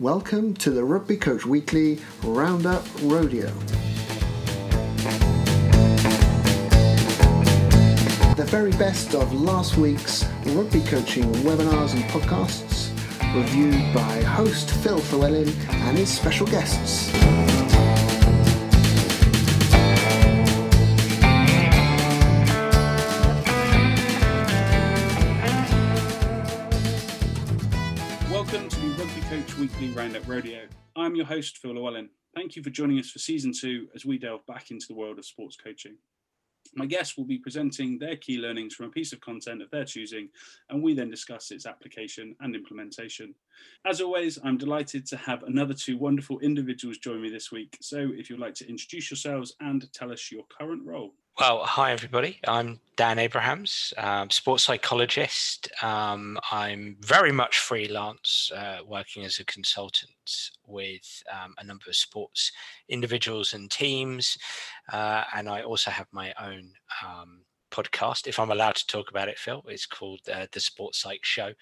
Welcome to the Rugby Coach Weekly Roundup Rodeo. The very best of last week's rugby coaching webinars and podcasts, reviewed by host Phil Llewellyn and his special guests. Weekly Roundup Rodeo. I'm your host, Phil Llewellyn. Thank you for joining us for season two as we delve back into the world of sports coaching. My guests will be presenting their key learnings from a piece of content of their choosing, and we then discuss its application and implementation. As always, I'm delighted to have another two wonderful individuals join me this week. So, if you'd like to introduce yourselves and tell us your current role. Well, hi everybody. I'm Dan Abrahams, um, sports psychologist. Um, I'm very much freelance, uh, working as a consultant with um, a number of sports individuals and teams, uh, and I also have my own um, podcast. If I'm allowed to talk about it, Phil, it's called uh, the Sports Psych Show.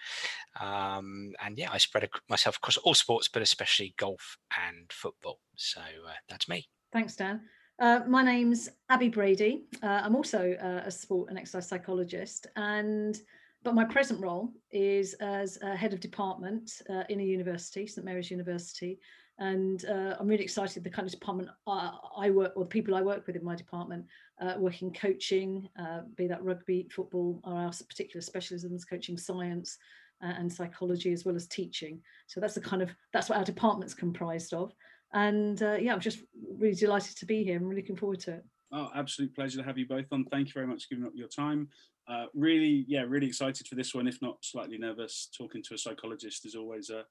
Um, and yeah, I spread myself across all sports, but especially golf and football. So uh, that's me. Thanks, Dan. Uh, my name's Abbe Brady. Uh, I'm also uh, a sport and exercise psychologist, and but my present role is as head of department uh, in a university, St Mary's University, and uh, I'm really excited. The kind of department I, I, work, or the people I work with in my department, uh, working coaching, be that rugby, football, or our particular specialisms, coaching science and psychology, as well as teaching. So that's the kind of that's what our department's comprised of. And uh, yeah, I'm just really delighted to be here. I'm really looking forward to it. Oh, absolute pleasure to have you both on. Thank you very much for giving up your time. Uh, really, yeah, really excited for this one. If not slightly nervous, talking to a psychologist is always a,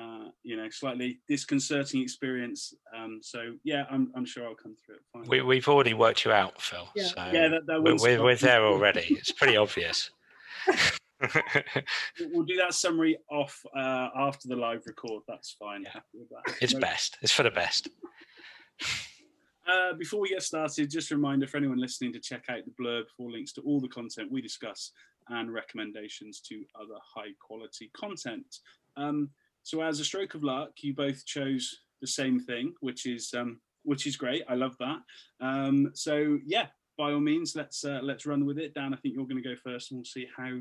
uh, you know, slightly disconcerting experience. Um, so yeah, I'm, I'm sure I'll come through it. Fine. We, we've already worked you out, Phil. Yeah, so yeah that, that we're, we're, we're there already. It's pretty obvious. we'll do that summary off uh, after the live record. That's fine. Yeah. It's no. best. It's for the best. Uh, before we get started, just a reminder for anyone listening to check out the blurb for links to all the content we discuss and recommendations to other high quality content. Um, so, as a stroke of luck, you both chose the same thing, which is um, which is great. I love that. Um, so, yeah, by all means, let's uh, let's run with it. Dan, I think you're going to go first, and we'll see how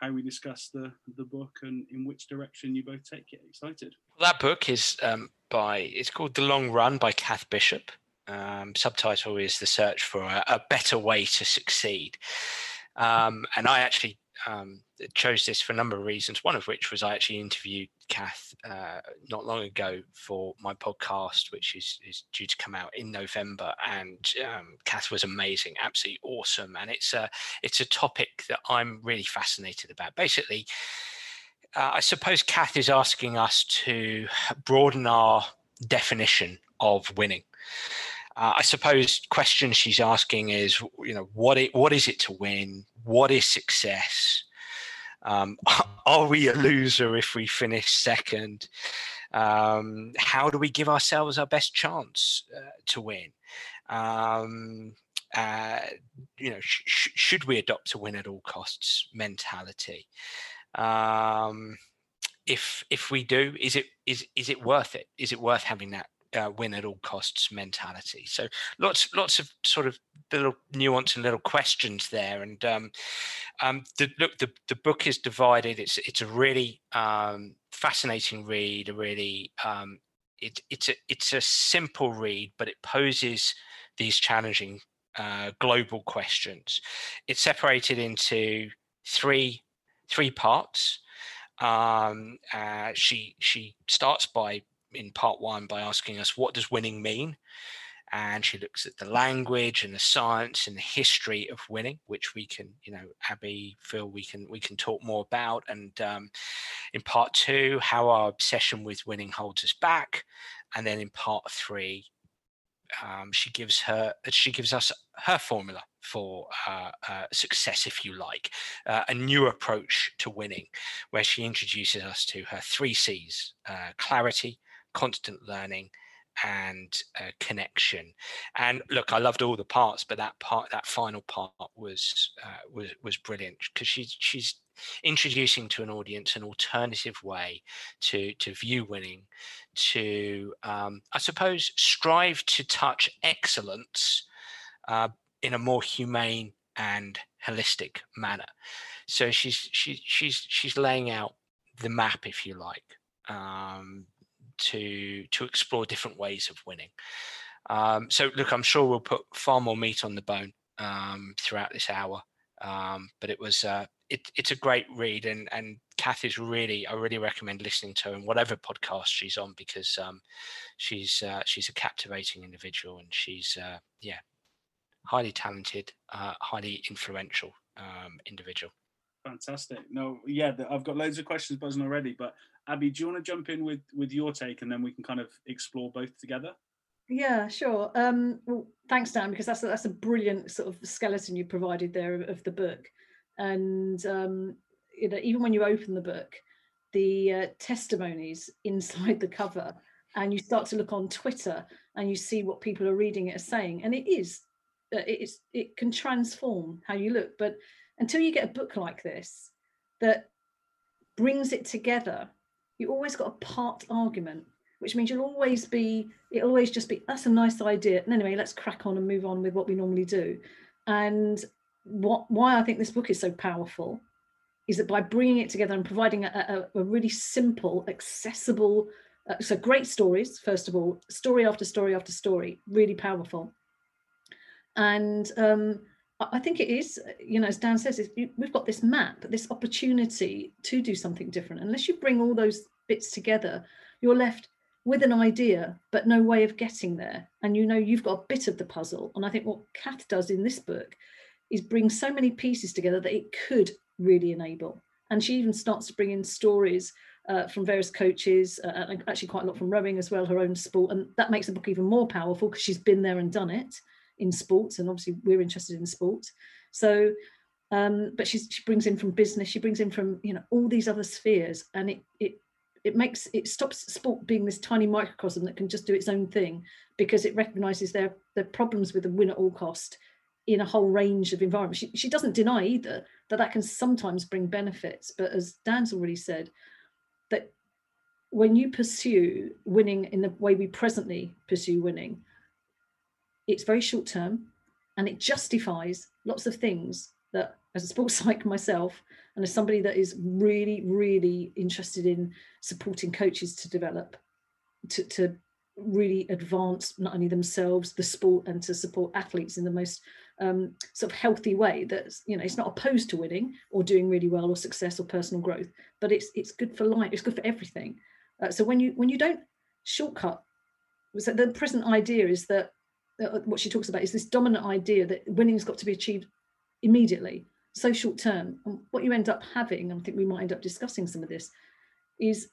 how we discuss the the book and in which direction you both take it. Excited. That book is um, by it's called The Long Win by Cath Bishop. Um, subtitle is The Search for a, a Better Way to Succeed. Um, and I actually um, chose this for a number of reasons. One of which was I actually interviewed Cath uh, not long ago for my podcast, which is, is due to come out in November. And um, Cath was amazing, absolutely awesome. And it's a it's a topic that I'm really fascinated about. Basically, uh, I suppose Cath is asking us to broaden our definition of winning. Uh, I suppose question she's asking is, you know, what it, what is it to win? What is success? Um, are we a loser if we finish second? Um, how do we give ourselves our best chance uh, to win? Um, uh, you know, sh- sh- should we adopt a win at all costs mentality? Um, if if we do, is it is is it worth it? Is it worth having that uh, win at all costs mentality. So lots lots of sort of little nuance and little questions there. And um, um, the, look, the the book is divided. It's it's a really um, fascinating read. A really um, it, it's a it's a simple read, but it poses these challenging uh, global questions. It's separated into three three parts. Um, uh, she she starts by in part one by asking us what does winning mean? And she looks at the language and the science and the history of winning which we can you know abby phil we can we can talk more about. And um, in part two how our obsession with winning holds us back. And then in part three um, she gives her she gives us her formula for uh, uh, success, if you like, uh, a new approach to winning, where she introduces us to her three C's: uh, clarity, constant learning and uh, connection and look i loved all the parts but that part that final part was uh, was was brilliant because she's she's introducing to an audience an alternative way to to view winning, to um, I suppose strive to touch excellence uh, in a more humane and holistic manner. So she's she, she's she's laying out the map, if you like, um, to to explore different ways of winning. Um, so look, I'm sure we'll put far more meat on the bone um, throughout this hour. Um, but it was uh, it, it's a great read, and and Cath is really I really recommend listening to her in whatever podcast she's on because um, she's uh, she's a captivating individual and she's uh, yeah highly talented, uh, highly influential um, individual. Fantastic. No, yeah, I've got loads of questions buzzing already. But Abby, do you want to jump in with with your take, and then we can kind of explore both together? Yeah, sure. Um, well, thanks, Dan, because that's a, that's a brilliant sort of skeleton you provided there of, of the book, and um, you know, even when you open the book, the uh, testimonies inside the cover, and you start to look on Twitter, and you see what people are reading it as saying, and it is, uh, it's it can transform how you look. But until you get a book like this that brings it together, you always got a part argument which means you'll always be it'll always just be that's a nice idea. And anyway let's crack on and move on with what we normally do. And what why i think this book is so powerful is that by bringing it together and providing a, a, a really simple accessible uh, so great stories first of all story after story after story really powerful. And um, I think it is, you know, as Dan says, we've got this map, this opportunity to do something different. Unless you bring all those bits together, you're left with an idea but no way of getting there. And you know you've got a bit of the puzzle. And i think what cath does in this book is bring so many pieces together that it could really enable. And she even starts to bring in stories uh, from various coaches uh, and actually quite a lot from rowing as well her own sport. And that makes the book even more powerful because she's been there and done it in sports and obviously we're interested in sports so um, but she brings in from business she brings in from you know all these other spheres and it it it makes it stops sport being this tiny microcosm that can just do its own thing because it recognizes their their problems with the win at all cost in a whole range of environments. She, she doesn't deny either that that can sometimes bring benefits, but as Dan's already said, that when you pursue winning in the way we presently pursue winning, it's very short term and it justifies lots of things that as a sports psych myself and as somebody that is really really interested in supporting coaches to develop to, to really advance not only themselves the sport and to support athletes in the most um, sort of healthy way that's you know it's not opposed to winning or doing really well or success or personal growth but it's it's good for life it's good for everything. Uh, so when you when you don't shortcut so the present idea is that uh, what she talks about is this dominant idea that winning's got to be achieved immediately so short term. And what you end up having, and I think we might end up discussing some of this, is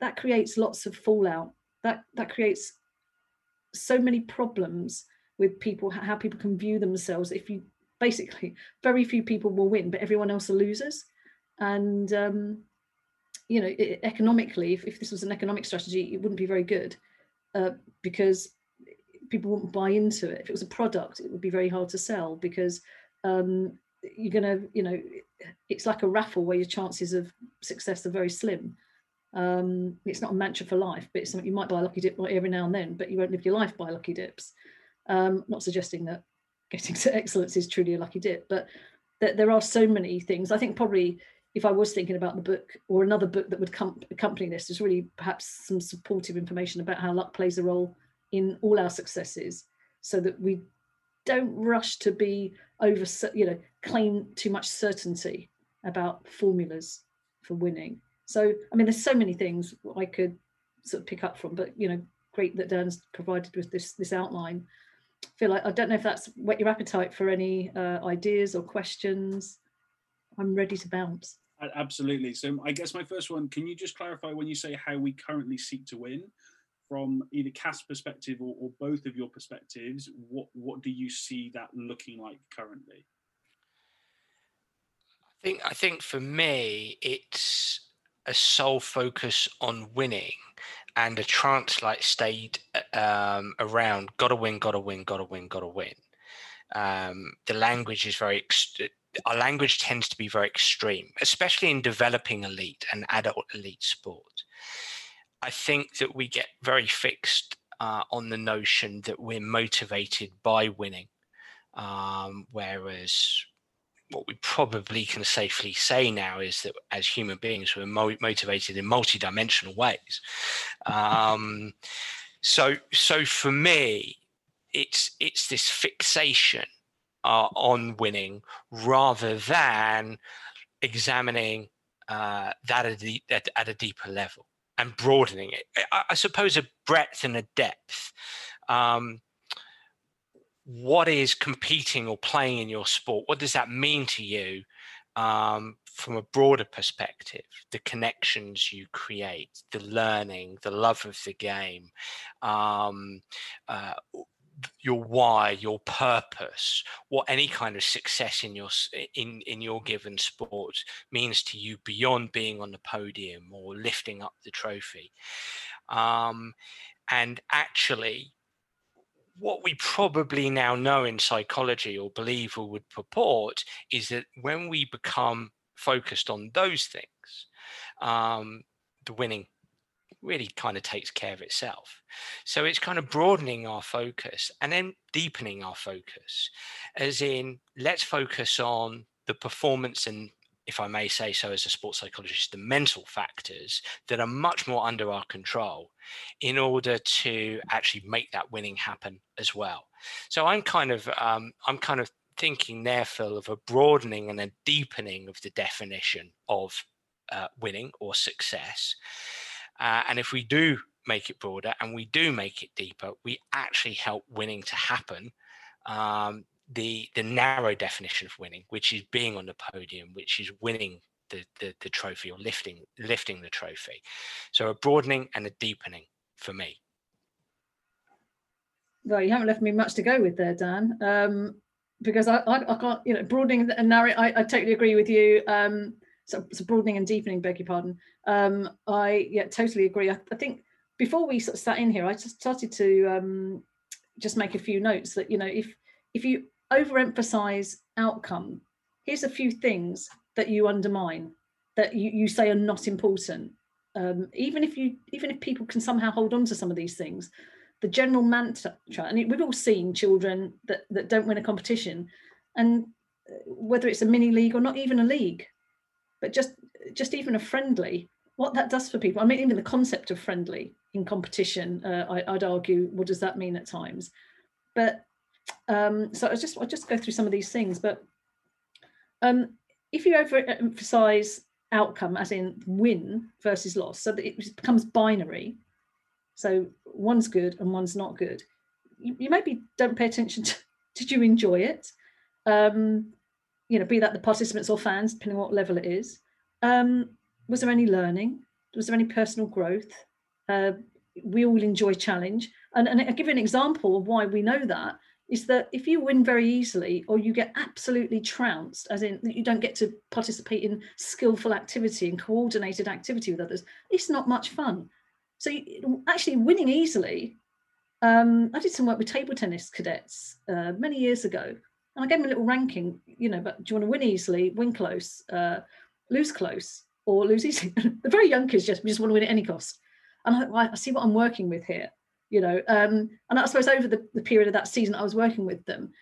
that creates lots of fallout. That that creates so many problems with people, how people can view themselves. If you basically, very few people will win, but everyone else are losers. And um, you know, it, economically, if, if this was an economic strategy, it wouldn't be very good uh, because people wouldn't buy into it. If it was a product, it would be very hard to sell because um, you're gonna you know it's like a raffle where your chances of success are very slim. Um, it's not a mantra for life but it's something you might buy a lucky dip every now and then but you won't live your life by lucky dips. Um, not suggesting that getting to excellence is truly a lucky dip but that there are so many things. I think probably if i was thinking about the book or another book that would com- accompany this is really perhaps some supportive information about how luck plays a role in all our successes so that we don't rush to be over you know claim too much certainty about formulas for winning. So i mean there's so many things i could sort of pick up from but you know great that dan's provided with this this outline. I feel like i don't know if that's whet your appetite for any uh, ideas or questions. I'm ready to bounce. Absolutely. So i guess my first one can you just clarify when you say how we currently seek to win from either Kath's perspective or, or, both of your perspectives, what what do you see that looking like currently? I think I think for me it's a sole focus on winning and a trance like state um, around gotta win, gotta win, gotta win, gotta win. Um, the language is very ex- our language tends to be very extreme, especially in developing elite and adult elite sport. I think that we get very fixed uh, on the notion that we're motivated by winning, um, whereas what we probably can safely say now is that as human beings, we're mo- motivated in multidimensional ways. Um, so, so for me, it's it's this fixation uh, on winning rather than examining uh, that at a, at, at, a deeper level and broadening it. I, I, suppose a breadth and a depth. Um, what is competing or playing in your sport? What does that mean to you um, from a broader perspective? The connections you create, the learning, the love of the game, um, uh, your why, your purpose, what any kind of success in your in in your given sport means to you beyond being on the podium or lifting up the trophy. Um, and actually, what we probably now know in psychology or believe or would purport is that when we become focused on those things, um, the winning really kind of takes care of itself. So it's kind of broadening our focus and then deepening our focus, as in, let's focus on the performance and if I may say so as a sports psychologist, the mental factors that are much more under our control in order to actually make that winning happen as well. So I'm kind of um, I'm kind of thinking there, Phil, of a broadening and a deepening of the definition of uh, winning or success. Uh, and if we do make it broader and we do make it deeper, we actually help winning to happen. Um, the the narrow definition of winning, which is being on the podium, which is winning the, the, the trophy or lifting lifting the trophy. So a broadening and a deepening for me. Well, you haven't left me much to go with there, Dan. Um, because I, I, I, can't, you know, broadening and narrow. I, I totally agree with you. Um, so, so broadening and deepening, beg your pardon. Um, I yeah, totally agree. I, I, think before we sort of sat in here, I just started to um, just make a few notes that you know if if you overemphasize outcome, here's a few things that you undermine that you, you say are not important. Um, even if you even if people can somehow hold on to some of these things, the general mantra, and we've all seen children that that don't win a competition, and uh, whether it's a mini league or not even a league, but just just even a friendly what that does for people i mean even the concept of friendly in competition uh, I, would argue what does that mean at times? But um, so i just i just go through some of these things but um, if you overemphasize outcome as in win versus loss so that it becomes binary so one's good and one's not good you, you maybe don't pay attention to did you enjoy it? Um, you know, be that the participants or fans, depending on what level it is. Um, was there any learning? Was there any personal growth? Uh, we all enjoy challenge. And, and I'll give you an example of why we know that is that if you win very easily or you get absolutely trounced, as in you don't get to participate in skillful activity and coordinated activity with others, it's not much fun. So you, actually winning easily, um, I did some work with table tennis cadets uh, many years ago, and I gave them a little ranking, you know, but do you want to win easily, win close, uh, lose close, or lose easily? the very young kids just, just want to win at any cost. And I, I see what I'm working with here, you know. Um, and I suppose over the, the period of that season I was working with them,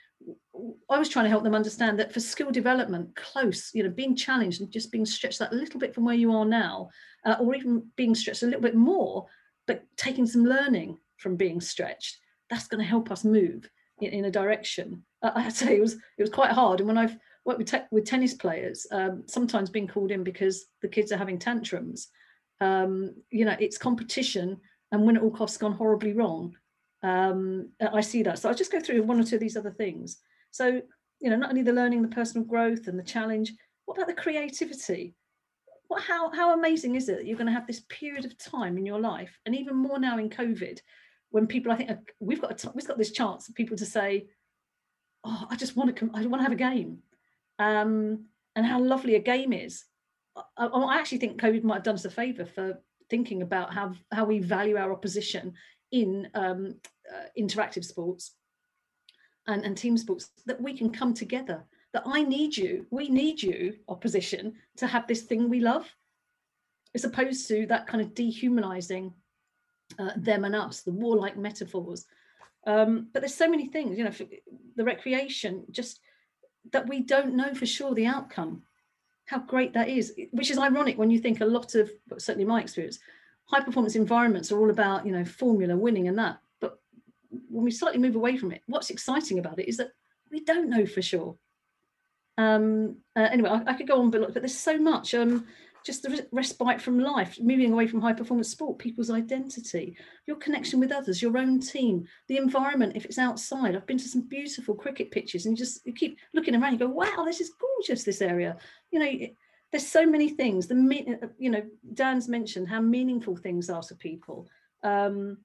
I was trying to help them understand that for skill development, close, you know, being challenged and just being stretched that little bit from where you are now, uh, or even being stretched a little bit more, but taking some learning from being stretched, that's going to help us move in, in a direction. Uh, I say it was it was quite hard. And when I've worked with te- with tennis players, um, sometimes being called in because the kids are having tantrums. Um, you know, it's competition, and when it all costs gone horribly wrong. Um, I see that. So I'll just go through one or two of these other things. So you know, not only the learning, the personal growth, and the challenge. What about the creativity? What, how how amazing is it that you're going to have this period of time in your life, and even more now in COVID, when people I think we've got we've got this chance of people to say, "Oh, I just want to come, I want to have a game," um, and how lovely a game is. I, I actually think COVID might have done us a favour for thinking about how how we value our opposition in um, uh, interactive sports and, and team sports that we can come together that I need you, we need you, opposition, to have this thing we love, as opposed to that kind of dehumanizing uh, them and us, the warlike metaphors. Um, but there's so many things, you know, the recreation, just that we don't know for sure the outcome, how great that is, which is ironic when you think a lot of, certainly my experience, high performance environments are all about, you know, formula winning and that. But when we slightly move away from it, what's exciting about it is that we don't know for sure. Um, uh, anyway, I, I, could go on, but, but there's so much. Um, just the respite from life, moving away from high performance sport, people's identity, your connection with others, your own team, the environment, if it's outside. I've been to some beautiful cricket pitches and you just you keep looking around, you go, wow, this is gorgeous, this area. You know, there's so many things. The uh, you know, Dan's mentioned how meaningful things are to people. Um,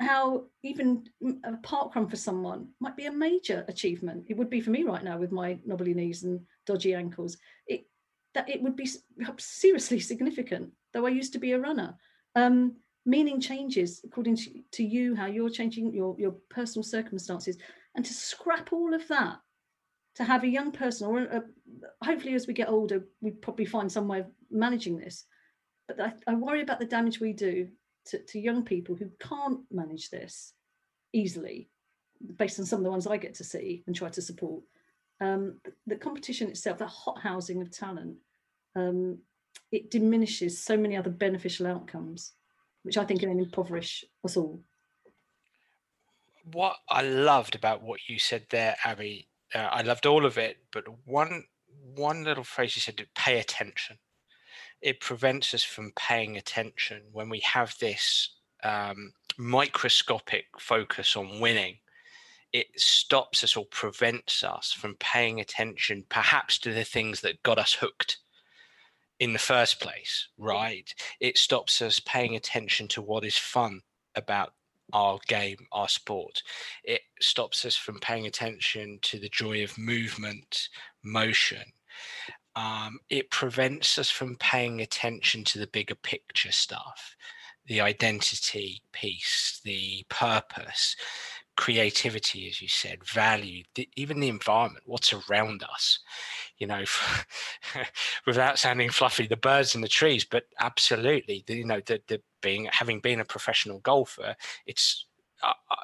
how even a park run for someone might be a major achievement. It would be for me right now with my knobbly knees and dodgy ankles. It that it would be seriously significant, though I used to be a runner. Um, meaning changes according to, to you, how you're changing your, your personal circumstances, and to scrap all of that, to have a young person, or a, hopefully as we get older, we probably find some way of managing this. But I, I worry about the damage we do to, to young people who can't manage this easily, based on some of the ones I get to see and try to support um, the competition itself, the hot housing of talent, um, it diminishes so many other beneficial outcomes, which I think can impoverish us all. What I loved about what you said there, Abby, uh, I loved all of it, but one one little phrase you said: "Pay attention." It prevents us from paying attention when we have this um, microscopic focus on winning it stops us or prevents us from paying attention perhaps to the things that got us hooked in the first place right? It stops us paying attention to what is fun about our game our sport. It stops us from paying attention to the joy of movement motion. Um, it prevents us from paying attention to the bigger picture stuff the identity piece the purpose creativity, as you said, value, the, even the environment, what's around us. You know, without sounding fluffy, the birds and the trees, but absolutely, you know, the, the being having been a professional golfer, it's uh, uh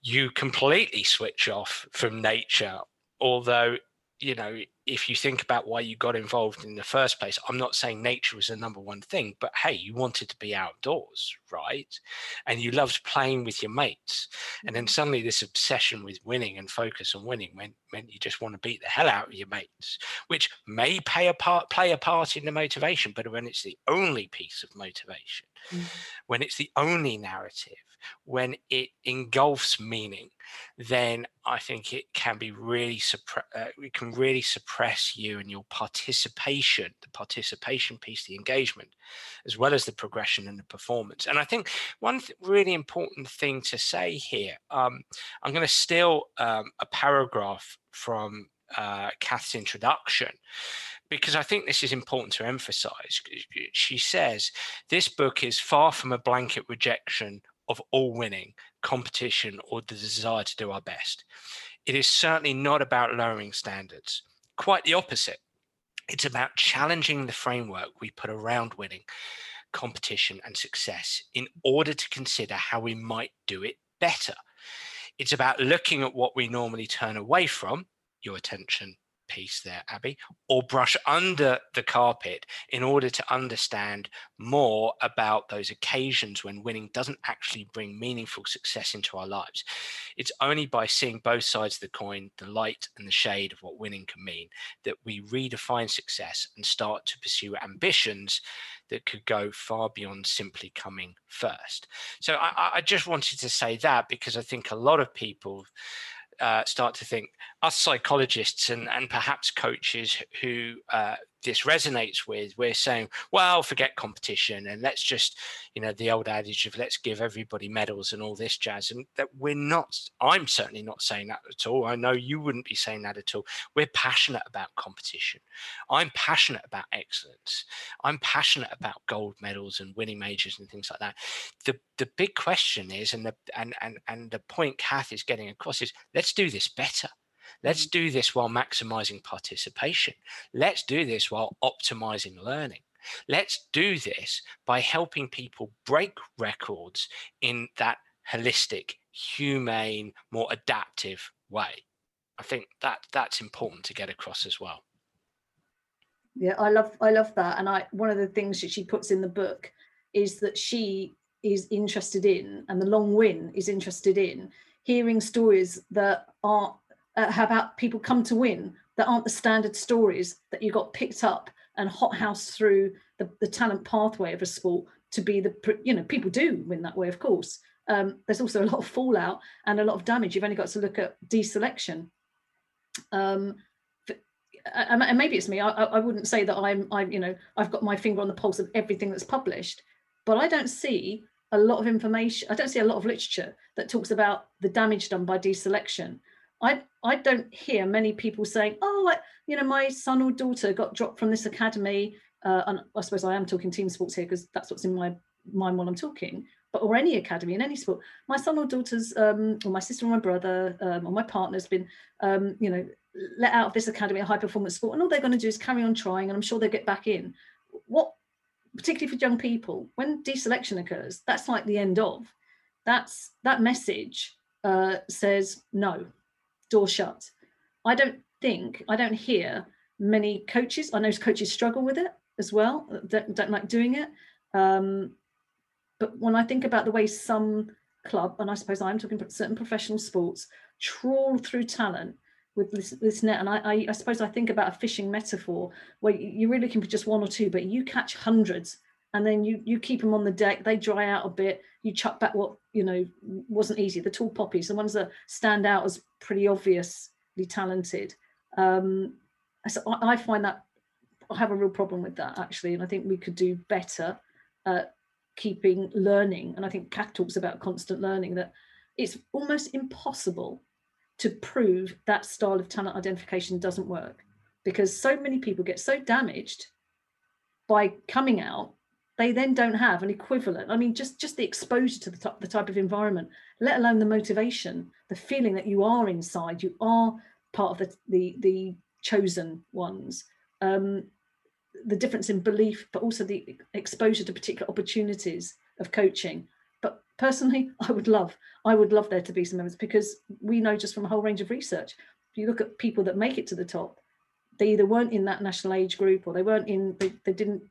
you completely switch off from nature. Although you know, if you think about why you got involved in the first place, I'm not saying nature was the number one thing, but hey, you wanted to be outdoors, right? And you loved playing with your mates. And then mm-hmm. suddenly this obsession with winning and focus on winning meant, meant you just want to beat the hell out of your mates, which may play a part play a part in the motivation, but when it's the only piece of motivation, mm-hmm. when it's the only narrative, when it engulfs meaning, then I think it can be really suppress. Uh, it can really suppress you and your participation, the participation piece, the engagement, as well as the progression and the performance. And I think one th- really important thing to say here, um, I'm going to steal um, a paragraph from uh, Cath's introduction because I think this is important to emphasize. She says, This book is far from a blanket rejection of all winning, competition, or the desire to do our best. It is certainly not about lowering standards, quite the opposite. It's about challenging the framework we put around winning, competition, and success in order to consider how we might do it better. It's about looking at what we normally turn away from, your attention, piece there, Abby, or brush under the carpet in order to understand more about those occasions when winning doesn't actually bring meaningful success into our lives. It's only by seeing both sides of the coin, the light and the shade of what winning can mean, that we redefine success and start to pursue ambitions that could go far beyond simply coming first. So I, I just wanted to say that because I think a lot of people uh, start to think us psychologists and, and perhaps coaches who uh, this resonates with, we're saying, well, forget competition and let's just, you know, the old adage of let's give everybody medals and all this jazz. And that we're not, I'm certainly not saying that at all. I know you wouldn't be saying that at all. We're passionate about competition. I'm passionate about excellence. I'm passionate about gold medals and winning majors and things like that. The the big question is, and the and and and the point Cath is getting across is let's do this better Let's mm. do this while maximizing participation. Let's do this while optimizing learning. Let's do this by helping people break records in that holistic, humane, more adaptive way. I think that that's important to get across as well. Yeah, I love I love that. And I one of the things that she puts in the book is that she is interested in and the long win is interested in hearing stories that are uh, how about people come to win that aren't the standard stories that you got picked up and hothouse through the, the talent pathway of a sport to be the you know people do win that way of course. Um, there's also a lot of fallout and a lot of damage. You've only got to look at deselection. Um, and maybe it's me. I, I wouldn't say that i'm i'm you know i've got my finger on the pulse of everything that's published but i don't see a lot of information i don't see a lot of literature that talks about the damage done by deselection i i don't hear many people saying oh I, you know my son or daughter got dropped from this academy uh, and i suppose i am talking team sports here because that's what's in my mind while i'm talking but or any academy in any sport. My son or daughter's um, or my sister or my brother um, or my partner's been um, you know let out of this academy a high performance sport and all they're going to do is carry on trying and i'm sure they'll get back in. What particularly for young people when deselection occurs that's like the end of. That's that message uh, says no door shut. I don't think i don't hear many coaches i know coaches struggle with it as well don't, don't like doing it. Um, but when I think about the way some club, and I suppose I'm talking about certain professional sports, trawl through talent with this, this net, and I, I, I, suppose I think about a fishing metaphor where you're really looking for just one or two, but you catch hundreds, and then you you keep them on the deck. They dry out a bit. You chuck back what you know wasn't easy. The tall poppies, the ones that stand out as pretty obviously talented. Um, so I, I find that I have a real problem with that actually, and I think we could do better at keeping learning and i think cath talks about constant learning that it's almost impossible to prove that style of talent identification doesn't work because so many people get so damaged by coming out they then don't have an equivalent i mean just just the exposure to the, the type of environment let alone the motivation the feeling that you are inside you are part of the the, the chosen ones um, the difference in belief, but also the exposure to particular opportunities of coaching. But personally, I would love, I would love there to be some members because we know just from a whole range of research, if you look at people that make it to the top, they either weren't in that national age group or they weren't in, they, they didn't,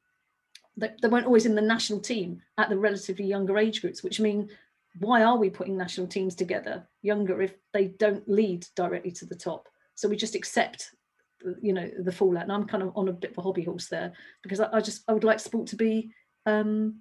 they, weren't always in the national team at the relatively younger age groups, which mean why are we putting national teams together younger if they don't lead directly to the top? So we just accept you know the fallout and i'm kind of on a bit of a hobby horse there because i, I just i would like sport to be um,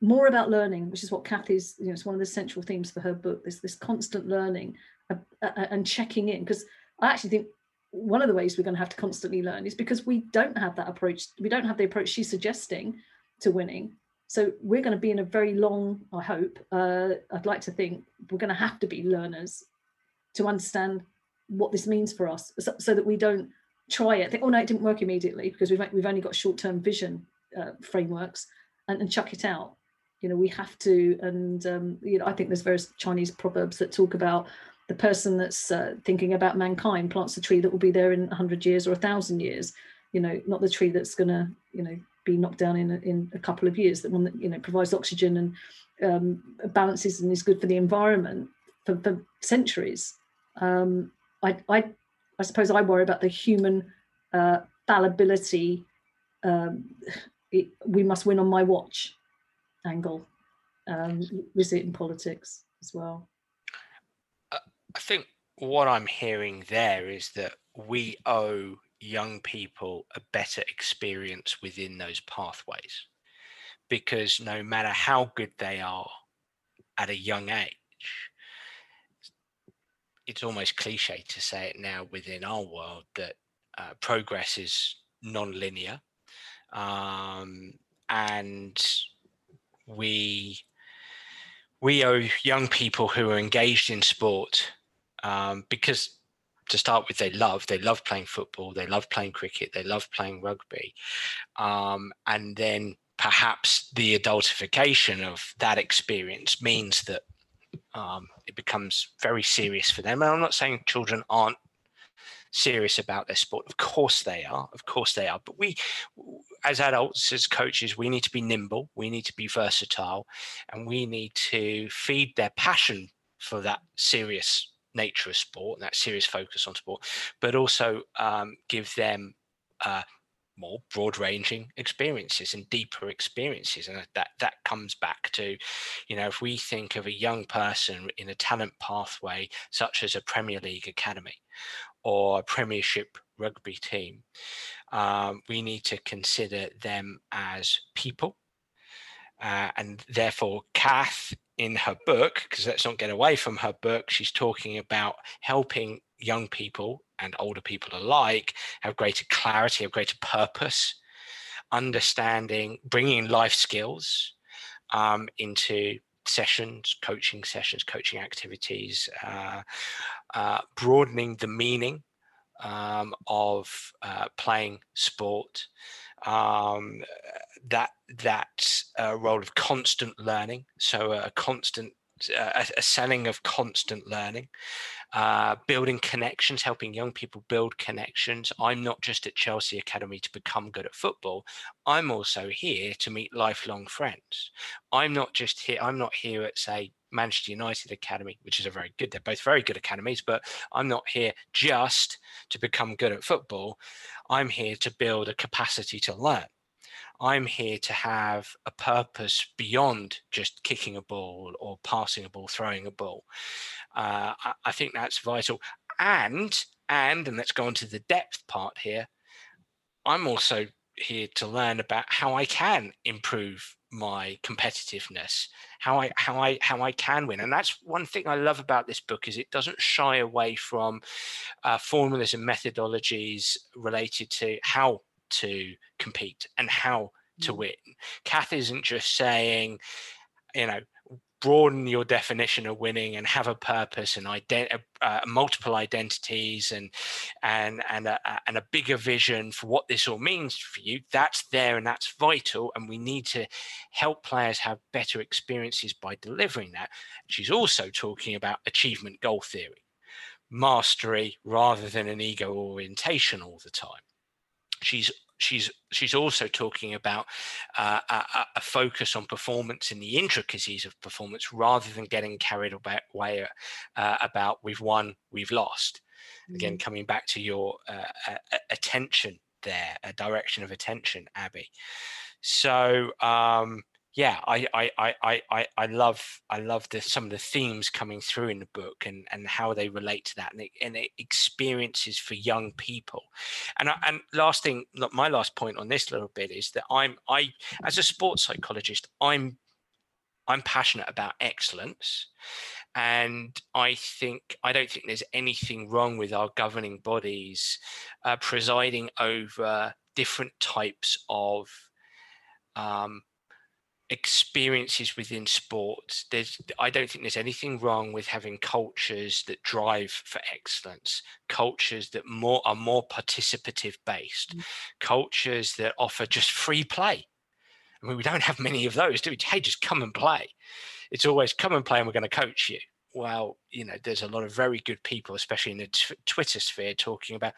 more about learning which is what kathy's you know it's one of the central themes for her book this this constant learning uh, uh, and checking in because i actually think one of the ways we're going to have to constantly learn is because we don't have that approach we don't have the approach she's suggesting to winning. So we're going to be in a very long i hope uh, i'd like to think we're going to have to be learners to understand what this means for us so, so, that we don't try it think oh no it didn't work immediately because we've, we've only got short-term vision uh, frameworks and, and chuck it out. You know we have to and um, you know i think there's various chinese proverbs that talk about the person that's uh, thinking about mankind plants a tree that will be there in 100 years or a thousand years you know not the tree that's going to you know be knocked down in a, in a couple of years that one that you know provides oxygen and um, balances and is good for the environment for, for centuries um, I, I, I suppose I worry about the human uh, fallibility. Um, it, we must win on my watch angle. Um, we see it in politics as well. I think what I'm hearing there is that we owe young people a better experience within those pathways. Because no matter how good they are at a young age, it's almost cliche to say it now within our world that uh, progress is non-linear. Um, and we we owe young people who are engaged in sport um, because to start with they love they love playing football they love playing cricket they love playing rugby um, and then perhaps the adultification of that experience means that um, it becomes very serious for them. And I'm not saying children aren't serious about their sport. Of course they are. Of course they are. But we, as adults, as coaches, we need to be nimble. We need to be versatile, and we need to feed their passion for that serious nature of sport and that serious focus on sport, but also um, give them uh, more broad-ranging experiences and deeper experiences and that that comes back to you know if we think of a young person in a talent pathway such as a premier league academy or a premiership rugby team um, we need to consider them as people uh, and therefore cath in her book because let's not get away from her book she's talking about helping young people and older people alike have greater clarity, have greater purpose, understanding, bringing life skills um, into sessions, coaching sessions, coaching activities, uh, uh, broadening the meaning um, of uh, playing sport. Um, that that uh, role of constant learning, so a constant a, a selling of constant learning, uh, building connections, helping young people build connections. I'm not just at Chelsea Academy to become good at football. I'm also here to meet lifelong friends. I'm not just here. I'm not here at say Manchester United Academy, which is a very good. They're both very good academies, but I'm not here just to become good at football. I'm here to build a capacity to learn. I'm here to have a purpose beyond just kicking a ball or passing a ball, throwing a ball. Uh, I, I think that's vital. And and and let's go on to the depth part here. I'm also here to learn about how I can improve my competitiveness, how I how I how I can win, and that's one thing I love about this book is it doesn't shy away from uh, formulas and methodologies related to how to compete and how to mm. win. Cath isn't just saying, you know, broaden your definition of winning and have a purpose and ident- uh, uh multiple identities and and and a, and a bigger vision for what this all means for you that's there and that's vital and we need to help players have better experiences by delivering that she's also talking about achievement goal theory mastery rather than an ego orientation all the time she's she's she's also talking about uh, a, a, focus on performance and the intricacies of performance rather than getting carried away uh, about we've won we've lost mm-hmm. again coming back to your uh, attention there a direction of attention abby so um, yeah, I I I I I love I love the some of the themes coming through in the book and and how they relate to that and it, and it experiences for young people. And I, and last thing, my last point on this little bit is that I'm I as a sports psychologist, I'm I'm passionate about excellence. And I think I don't think there's anything wrong with our governing bodies uh, presiding over different types of um, experiences within sports there's i don't think there's anything wrong with having cultures that drive for excellence cultures that more are more participative based mm. cultures that offer just free play. I mean we don't have many of those do we? Hey just come and play. It's always come and play and we're going to coach you. Well you know there's a lot of very good people especially in the t- twitter sphere talking about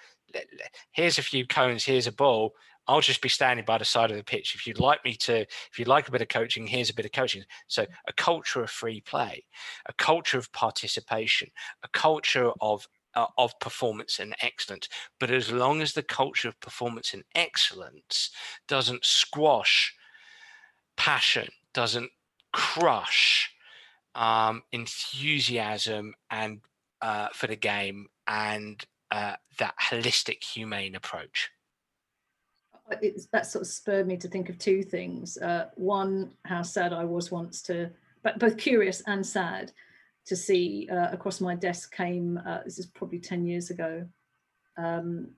here's a few cones here's a ball I'll just be standing by the side of the pitch. If you'd like me to, if you'd like a bit of coaching, here's a bit of coaching. So, a culture of free play, a culture of participation, a culture of uh, of performance and excellence. But as long as the culture of performance and excellence doesn't squash passion, doesn't crush um, enthusiasm and uh, for the game and uh, that holistic, humane approach it's, that sort of spurred me to think of two things. Uh, one, how sad I was once to, but both curious and sad to see uh, across my desk came, uh, this is probably 10 years ago, um,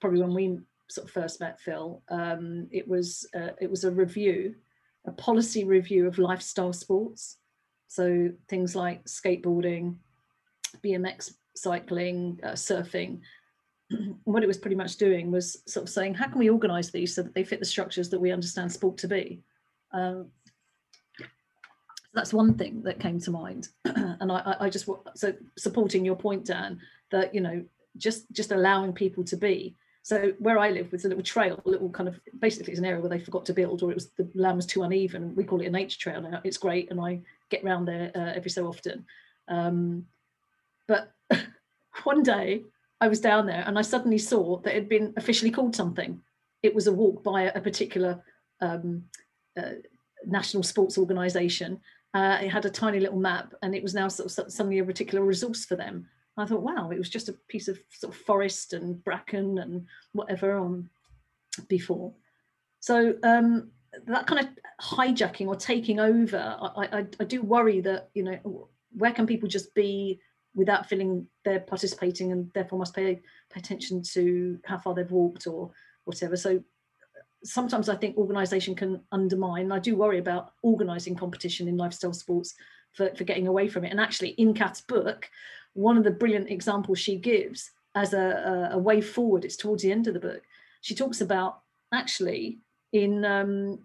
probably when we sort of first met Phil. Um, it was uh, it was a review, a policy review of lifestyle sports. So things like skateboarding, BMX cycling, uh, surfing, what it was pretty much doing was sort of saying, how can we organise these so that they fit the structures that we understand sport to be? Um, that's one thing that came to mind, and I, I just so supporting your point, Dan, that you know just just allowing people to be so where I live was a little trail, a little kind of basically it's an area where they forgot to build, or it was the land was too uneven. We call it a nature trail now. It's great, and I get round there uh, every so often. Um, but one day I was down there and I suddenly saw that it had been officially called something. It was a walk by a, particular um, uh, national sports organisation. Uh, it had a tiny little map and it was now sort of suddenly a particular resource for them. I thought, wow, it was just a piece of sort of forest and bracken and whatever on before. So um, that kind of hijacking or taking over, I, I, I do worry that, you know, where can people just be without feeling they're participating and therefore must pay, pay attention to how far they've walked or whatever. So sometimes I think organisation can undermine. I do worry about organising competition in lifestyle sports for, for getting away from it. And actually, in Cath's book, one of the brilliant examples she gives as a, a, a way forward, it's towards the end of the book. She talks about actually in um,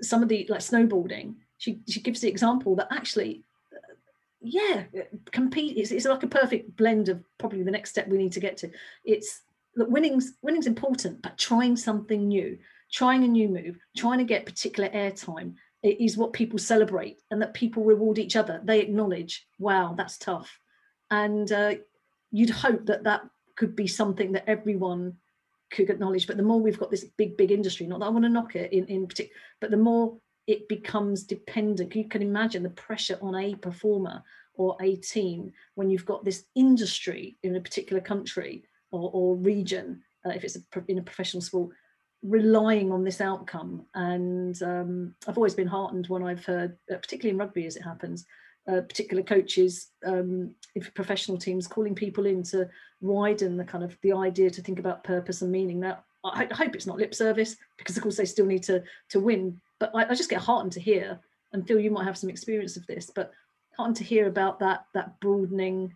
some of the like snowboarding. She she gives the example that actually yeah, compete. It's, it's like a perfect blend of probably the next step we need to get to. It's look, winning's winning's important, but trying something new, trying a new move, trying to get particular airtime is what people celebrate, and that people reward each other. They acknowledge, wow, that's tough, and uh, you'd hope that that could be something that everyone could acknowledge. But the more we've got this big, big industry, not that I want to knock it in in particular, but the more it becomes dependent. You can imagine the pressure on a performer or a team when you've got this industry in a particular country or, or region, uh, if it's a, in a professional sport, relying on this outcome. And um, I've always been heartened when I've heard, uh, particularly in rugby as it happens, uh, particular coaches, um, if professional teams, calling people in to widen the kind of the idea to think about purpose and meaning. Now, I, hope it's not lip service because, of course, they still need to to win but I, I just get heartened to hear and feel you might have some experience of this but heartened to hear about that that broadening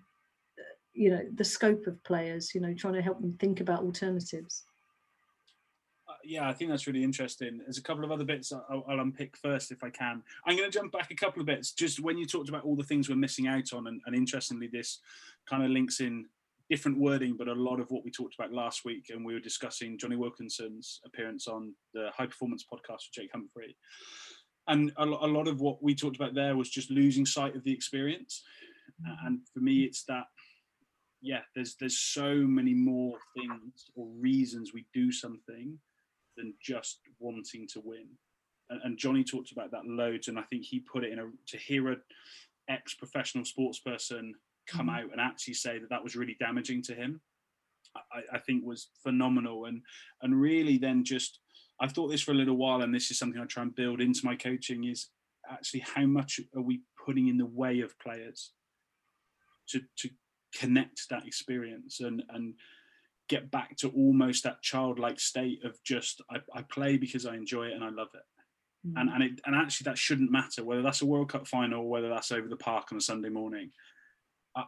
uh, you know the scope of players you know trying to help them think about alternatives uh, yeah, I think that's really interesting. There's a couple of other bits I'll, I'll, unpick first if I can. I'm going to jump back a couple of bits just when you talked about all the things we're missing out on, and, and interestingly, this kind of links in different wording, but a lot of what we talked about last week, and we were discussing Jonny Wilkinson's appearance on the High Performance podcast with Jake Humphrey. And a, a lot of what we talked about there was just losing sight of the experience. Mm-hmm. And for me, it's that, yeah, there's there's so many more things or reasons we do something than just wanting to win. And, and Jonny talked about that loads, and I think he put it in a to hear a ex-professional sports person come mm-hmm. out and actually say that that was really damaging to him I, I, think was phenomenal and and really then just I've thought this for a little while and this is something I try and build into my coaching is actually how much are we putting in the way of players to to connect that experience and and get back to almost that childlike state of just I, I play because I enjoy it and I love it mm. and and it and actually that shouldn't matter whether that's a World Cup final or whether that's over the park on a Sunday morning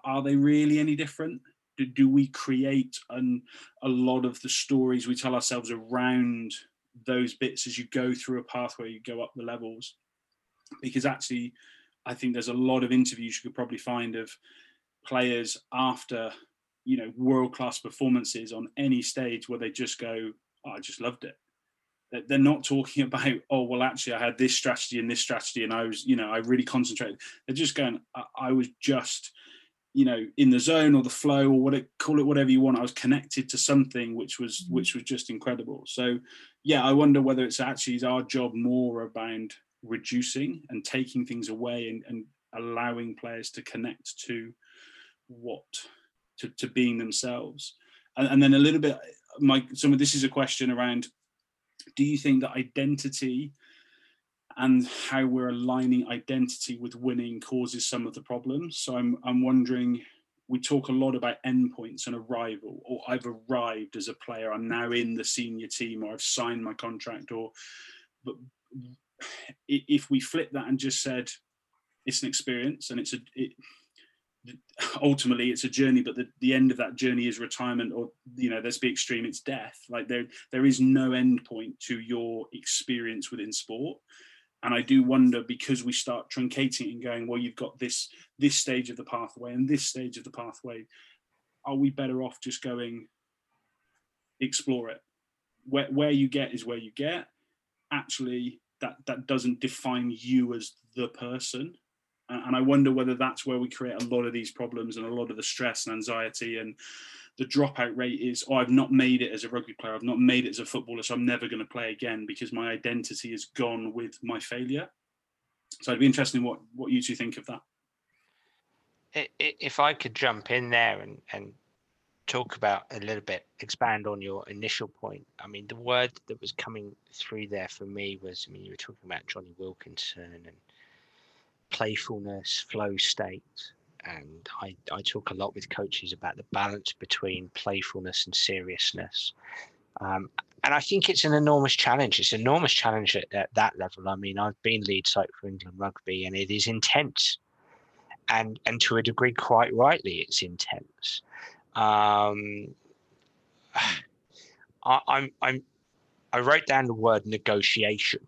are they really any different? Do, do we create an, a lot of the stories we tell ourselves around those bits as you go through a pathway, you go up the levels? Because actually, I think there's a lot of interviews you could probably find of players after you know world class performances on any stage where they just go oh, i just loved it they're not talking about oh well actually i had this strategy and this strategy and i was you know i really concentrated they're just going i, I was just you know in the zone or the flow or what it call it whatever you want i was connected to something which was mm-hmm. which was just incredible so yeah i wonder whether it's actually is our job more about reducing and taking things away and, and allowing players to connect to what to, to being themselves and, and then a little bit my some of this is a question around do you think that identity and how we're aligning identity with winning causes some of the problems. So I'm I'm wondering. We talk a lot about endpoints and arrival, or I've arrived as a player. I'm now in the senior team, or I've signed my contract. Or, but if we flip that and just said it's an experience and it's a it, ultimately it's a journey but the, the end of that journey is retirement or you know let's be extreme it's death like there there is no end point to your experience within sport and I do wonder because we start truncating and going, well, you've got this this stage of the pathway and this stage of the pathway. are we better off just going explore it? Where where you get is where you get. Actually, that that doesn't define you as the person. And I wonder whether that's where we create a lot of these problems and a lot of the stress and anxiety and the dropout rate is oh i've not made it as a rugby player i've not made it as a footballer so i'm never going to play again because my identity is gone with my failure. So i'd be interested in what what you two think of that. If i could jump in there and and talk about a little bit expand on your initial point i mean the word that was coming through there for me was i mean you were talking about Jonny wilkinson and playfulness flow state and I, I talk a lot with coaches about the balance between playfulness and seriousness. Um, and I think it's an enormous challenge. It's an enormous challenge at, at, that level. I mean, I've been lead psych for England Rugby, and it is intense, and and to a degree, quite rightly, it's intense. Um, I, I'm I'm I wrote down the word negotiation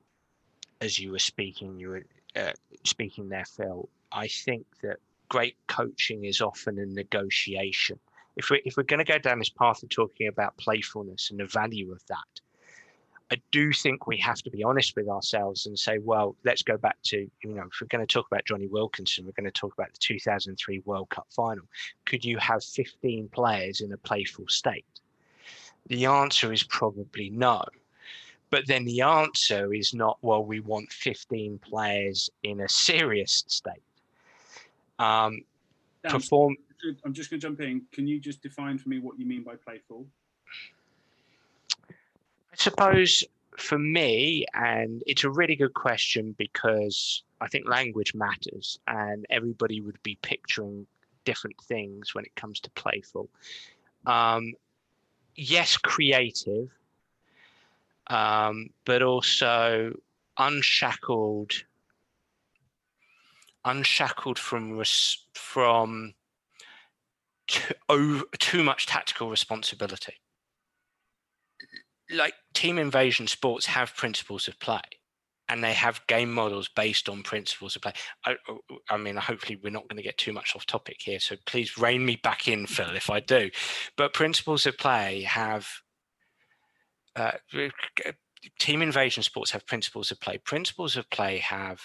as you were speaking. You were uh, speaking there, Phil. I think that great coaching is often a negotiation. If we're, if we're going to go down this path of talking about playfulness and the value of that, I do think we have to be honest with ourselves and say, well, let's go back to, you know, if we're going to talk about Jonny Wilkinson, we're going to talk about the 2003 World Cup final. Could you have 15 players in a playful state? The answer is probably no. But then the answer is not, well, we want 15 players in a serious state. Um, Dan, perform. I'm just going to jump in. Can you just define for me what you mean by playful? I suppose for me, and it's a really good question because I think language matters, and everybody would be picturing different things when it comes to playful. Um, yes, creative, um, but also unshackled unshackled from from too, over, too much tactical responsibility. Like team invasion sports have principles of play and they have game models based on principles of play. I, I mean, hopefully, we're not going to get too much off topic here, so please rein me back in, Phil, if I do. But principles of play have uh, team invasion sports have principles of play. Principles of play have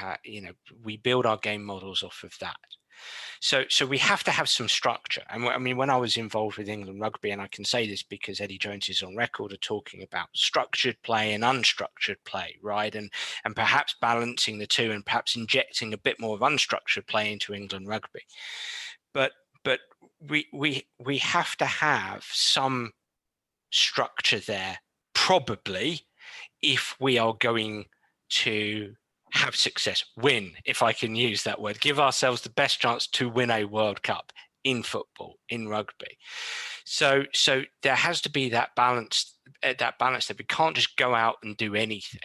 uh, you know we build our game models off of that. So so we have to have some structure. And i mean when i was involved with england rugby and i can say this because eddie jones is on record of talking about structured play and unstructured play right? And and perhaps balancing the two and perhaps injecting a bit more of unstructured play into england rugby. But but we we we have to have some structure there probably if we are going to have success, win, if I can use that word, give ourselves the best chance to win a World Cup in football, in rugby. So, so there has to be that balance, eh, that balance that we can't just go out and do anything.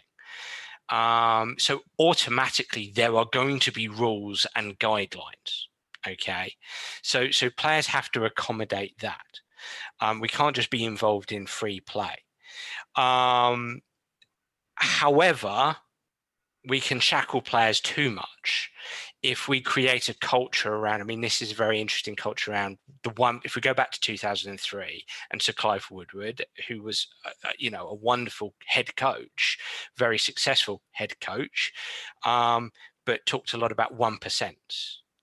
Um, so automatically there are going to be rules and guidelines. Okay, so so players have to accommodate that. Um, we can't just be involved in free play. Um, however, we can shackle players too much if we create a culture around. I mean, this is a very interesting culture around the one. If we go back to 2003 and Sir Clive Woodward, who was, uh, you know, a wonderful head coach, very successful head coach, um, but talked a lot about one percent,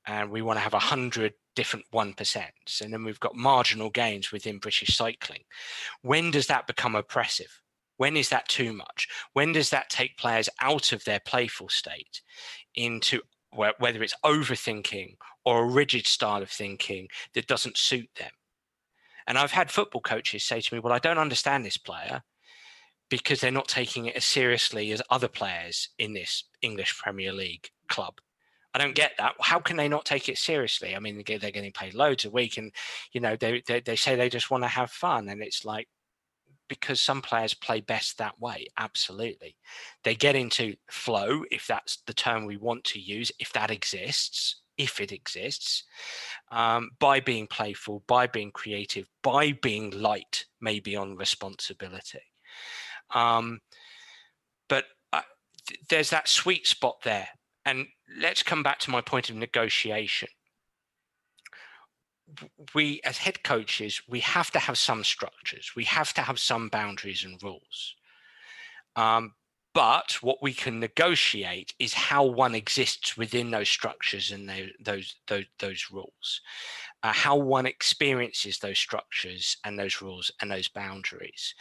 and we want to have a hundred different one percents, and then we've got marginal gains within British cycling. When does that become oppressive? When is that too much? When does that take players out of their playful state into whether it's overthinking or a rigid style of thinking that doesn't suit them? And I've had football coaches say to me, Well, I don't understand this player because they're not taking it as seriously as other players in this English Premier League club. I don't get that. How can they not take it seriously? I mean, they're getting paid loads a week, and you know they they, they say they just want to have fun, and it's like, because some players play best that way. Absolutely. They get into flow, if that's the term we want to use, if that exists, if it exists, um, by being playful, by being creative, by being light, maybe on responsibility. Um, but uh, th- there's that sweet spot there. And let's come back to my point of negotiation we as head coaches we have to have some structures. We have to have some boundaries and rules. Um, but what we can negotiate is how one exists within those structures and those those those, those rules uh, how one experiences those structures and those rules and those boundaries.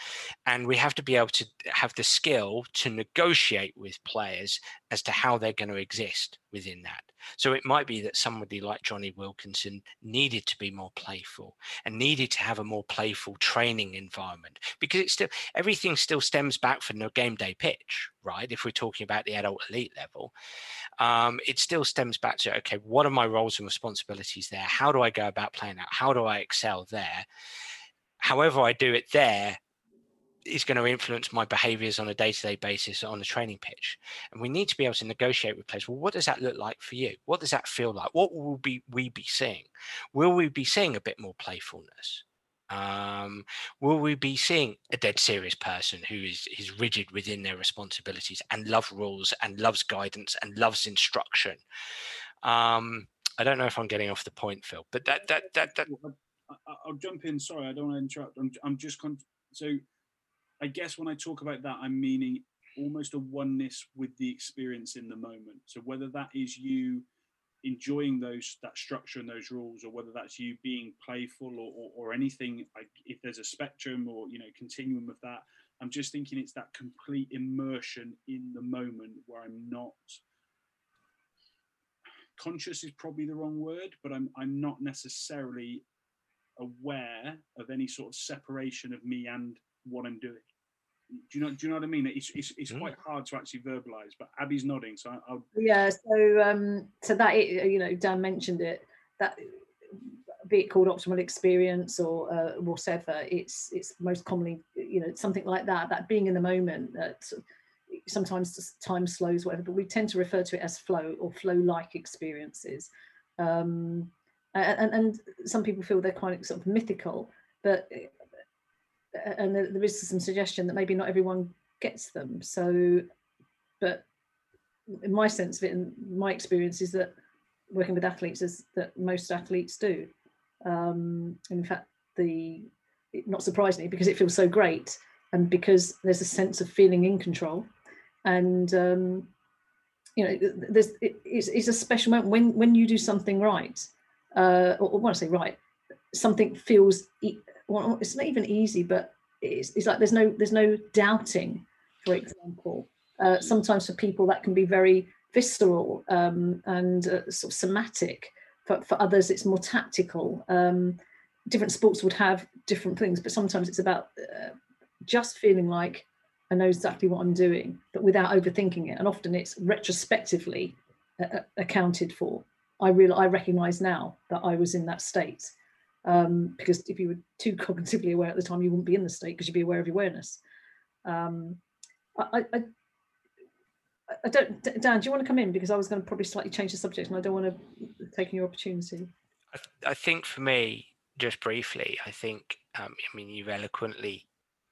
And we have to be able to have the skill to negotiate with players as to how they're going to exist within that. So it might be that somebody like Jonny Wilkinson needed to be more playful and needed to have a more playful training environment because it's still everything still stems back from the game day pitch, right? If we're talking about the adult elite level, um, it still stems back to okay, what are my roles and responsibilities there? How do I go about playing out? How do I excel there? However, I do it there is going to influence my behaviors on a day-to-day basis on the training pitch and we need to be able to negotiate with players well what does that look like for you what does that feel like what will be we be seeing will we be seeing a bit more playfulness um, will we be seeing a dead serious person who is is rigid within their responsibilities and loves rules and loves guidance and loves instruction? Um, I don't know if I'm getting off the point, Phil, but that that that that. I'll jump in. Sorry, I don't want to interrupt. I'm I'm just con- so. I guess when I talk about that, I'm meaning almost a oneness with the experience in the moment. So whether that is you enjoying those that structure and those rules or whether that's you being playful or, or, or anything like if there's a spectrum or you know continuum of that i'm just thinking it's that complete immersion in the moment where i'm not conscious is probably the wrong word but i'm i'm not necessarily aware of any sort of separation of me and what i'm doing do you know? Do you know what I mean? It's it's, it's quite hard to actually verbalize. But Abbe's nodding, so I'll. Yeah. So um, so that you know, Dan mentioned it. That be it called optimal experience or uh, whatever, it's it's most commonly you know something like that. That being in the moment. That sometimes time slows, whatever. But we tend to refer to it as flow or flow-like experiences. Um, and, and some people feel they're quite sort of mythical, but and there is some suggestion that maybe not everyone gets them. So, but in my sense of it, and my experience is that working with athletes is that most athletes do. Um, in fact, the not surprisingly because it feels so great and because there's a sense of feeling in control, and um, you know, there's it, it's, it's, a special moment when when you do something right, uh, or, or when I say right, something feels well, it's not even easy, but it's, it's like there's no there's no doubting. For example, uh, sometimes for people that can be very visceral um, and uh, sort of somatic. For, for others, it's more tactical. Um, different sports would have different things, but sometimes it's about uh, just feeling like I know exactly what I'm doing, but without overthinking it. And often it's retrospectively uh, uh accounted for. I real I recognise now that I was in that state um, because if you were too cognitively aware at the time, you wouldn't be in the state because you'd be aware of your awareness. Um, I, I, I don't, Dan, do you want to come in? Because I was going to probably slightly change the subject and I don't want to take your opportunity. I, I think for me, just briefly, I think, um, I mean, you've eloquently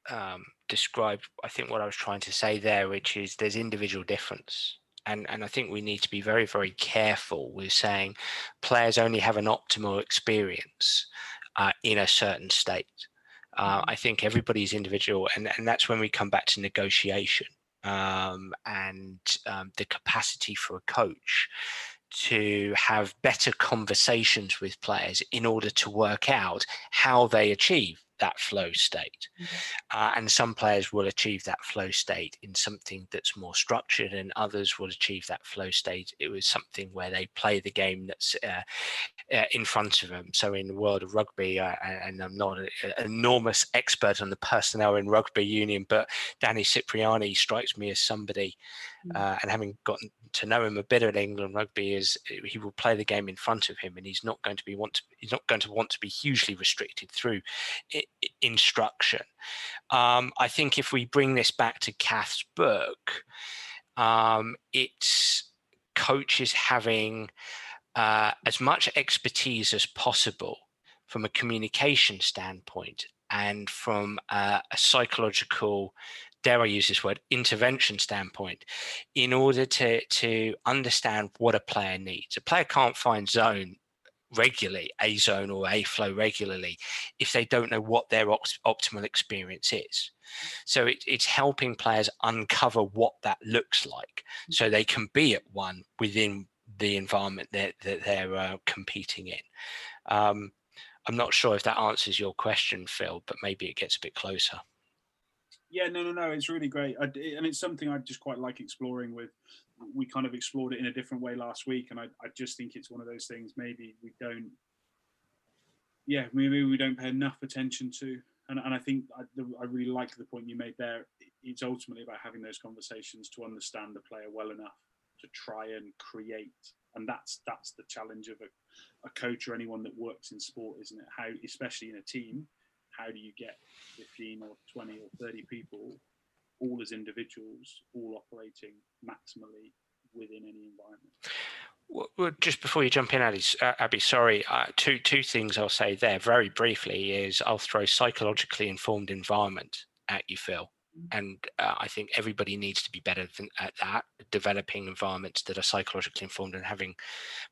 um, described, I think, what I was trying to say there, which is there's individual difference and and I think we need to be very very careful with saying players only have an optimal experience uh, in a certain state. Uh. I think everybody's individual, and and that's when we come back to negotiation um, and um, the capacity for a coach to have better conversations with players in order to work out how they achieve that flow state. Mm-hmm. Uh, and some players will achieve that flow state in something that's more structured, and others will achieve that flow state. It was something where they play the game that's uh, uh, in front of them. So in the world of rugby, and I'm not an enormous expert on the personnel in rugby union, but Danny Cipriani strikes me as somebody. Uh, and having gotten to know him a bit at England rugby, is he will play the game in front of him, and he's not going to be want to, he's not going to want to be hugely restricted through it, instruction. Um, I think if we bring this back to Cath's book, um, it's coaches having uh, as much expertise as possible from a communication standpoint and from uh, a psychological dare I use this word, intervention standpoint, in order to to understand what a player needs. A player can't find zone regularly, A zone or A flow regularly, if they don't know what their opt- optimal experience is. So it, it's helping players uncover what that looks like so they can be at one within the environment that, that they're uh, competing in. Um, I'm not sure if that answers your question, Phil, but maybe it gets a bit closer. Yeah, no, no, no. It's really great, I, and it's something I just quite like exploring with we kind of explored it in a different way last week, and I, I just think it's one of those things maybe we don't, yeah, maybe we don't pay enough attention to. And, and I think uh, I, I really like the point you made there. It's ultimately about having those conversations to understand the player well enough to try and create. And that's that's the challenge of a, a coach or anyone that works in sport, isn't it? How, especially in a team, how do you get 15 or 20 or 30 people all as individuals, all operating maximally within any environment. Well, just before you jump in, Abbe, uh, Abbe sorry, uh, two two things I'll say there very briefly is I'll throw psychologically informed environment at you, Phil. And uh, I think everybody needs to be better than, at that, developing environments that are psychologically informed and having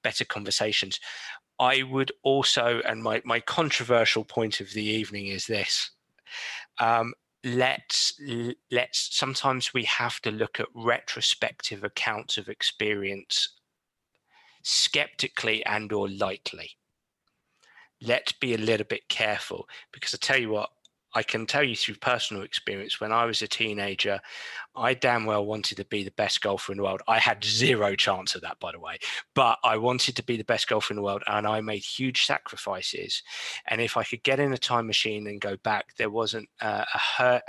better conversations. I would also, and my my controversial point of the evening is this: um, let's let's sometimes we have to look at retrospective accounts of experience skeptically and or lightly let's be a little bit careful because i tell you what I can tell you through personal experience, when I was a teenager, I damn well wanted to be the best golfer in the world. I had zero chance of that, by the way, but I wanted to be the best golfer in the world and I made huge sacrifices. And if I could get in a time machine and go back, there wasn't a, a,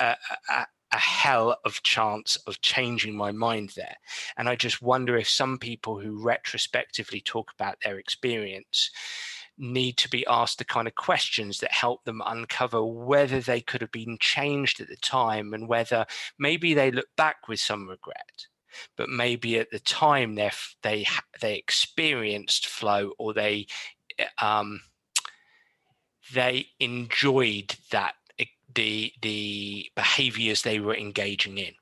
a, a a hell of chance of changing my mind there. And I just wonder if some people who retrospectively talk about their experience need to be asked the kind of questions that help them uncover whether they could have been changed at the time and whether maybe they look back with some regret but maybe at the time they they they experienced flow or they eh, um, they enjoyed that eh, the the behaviors they were engaging in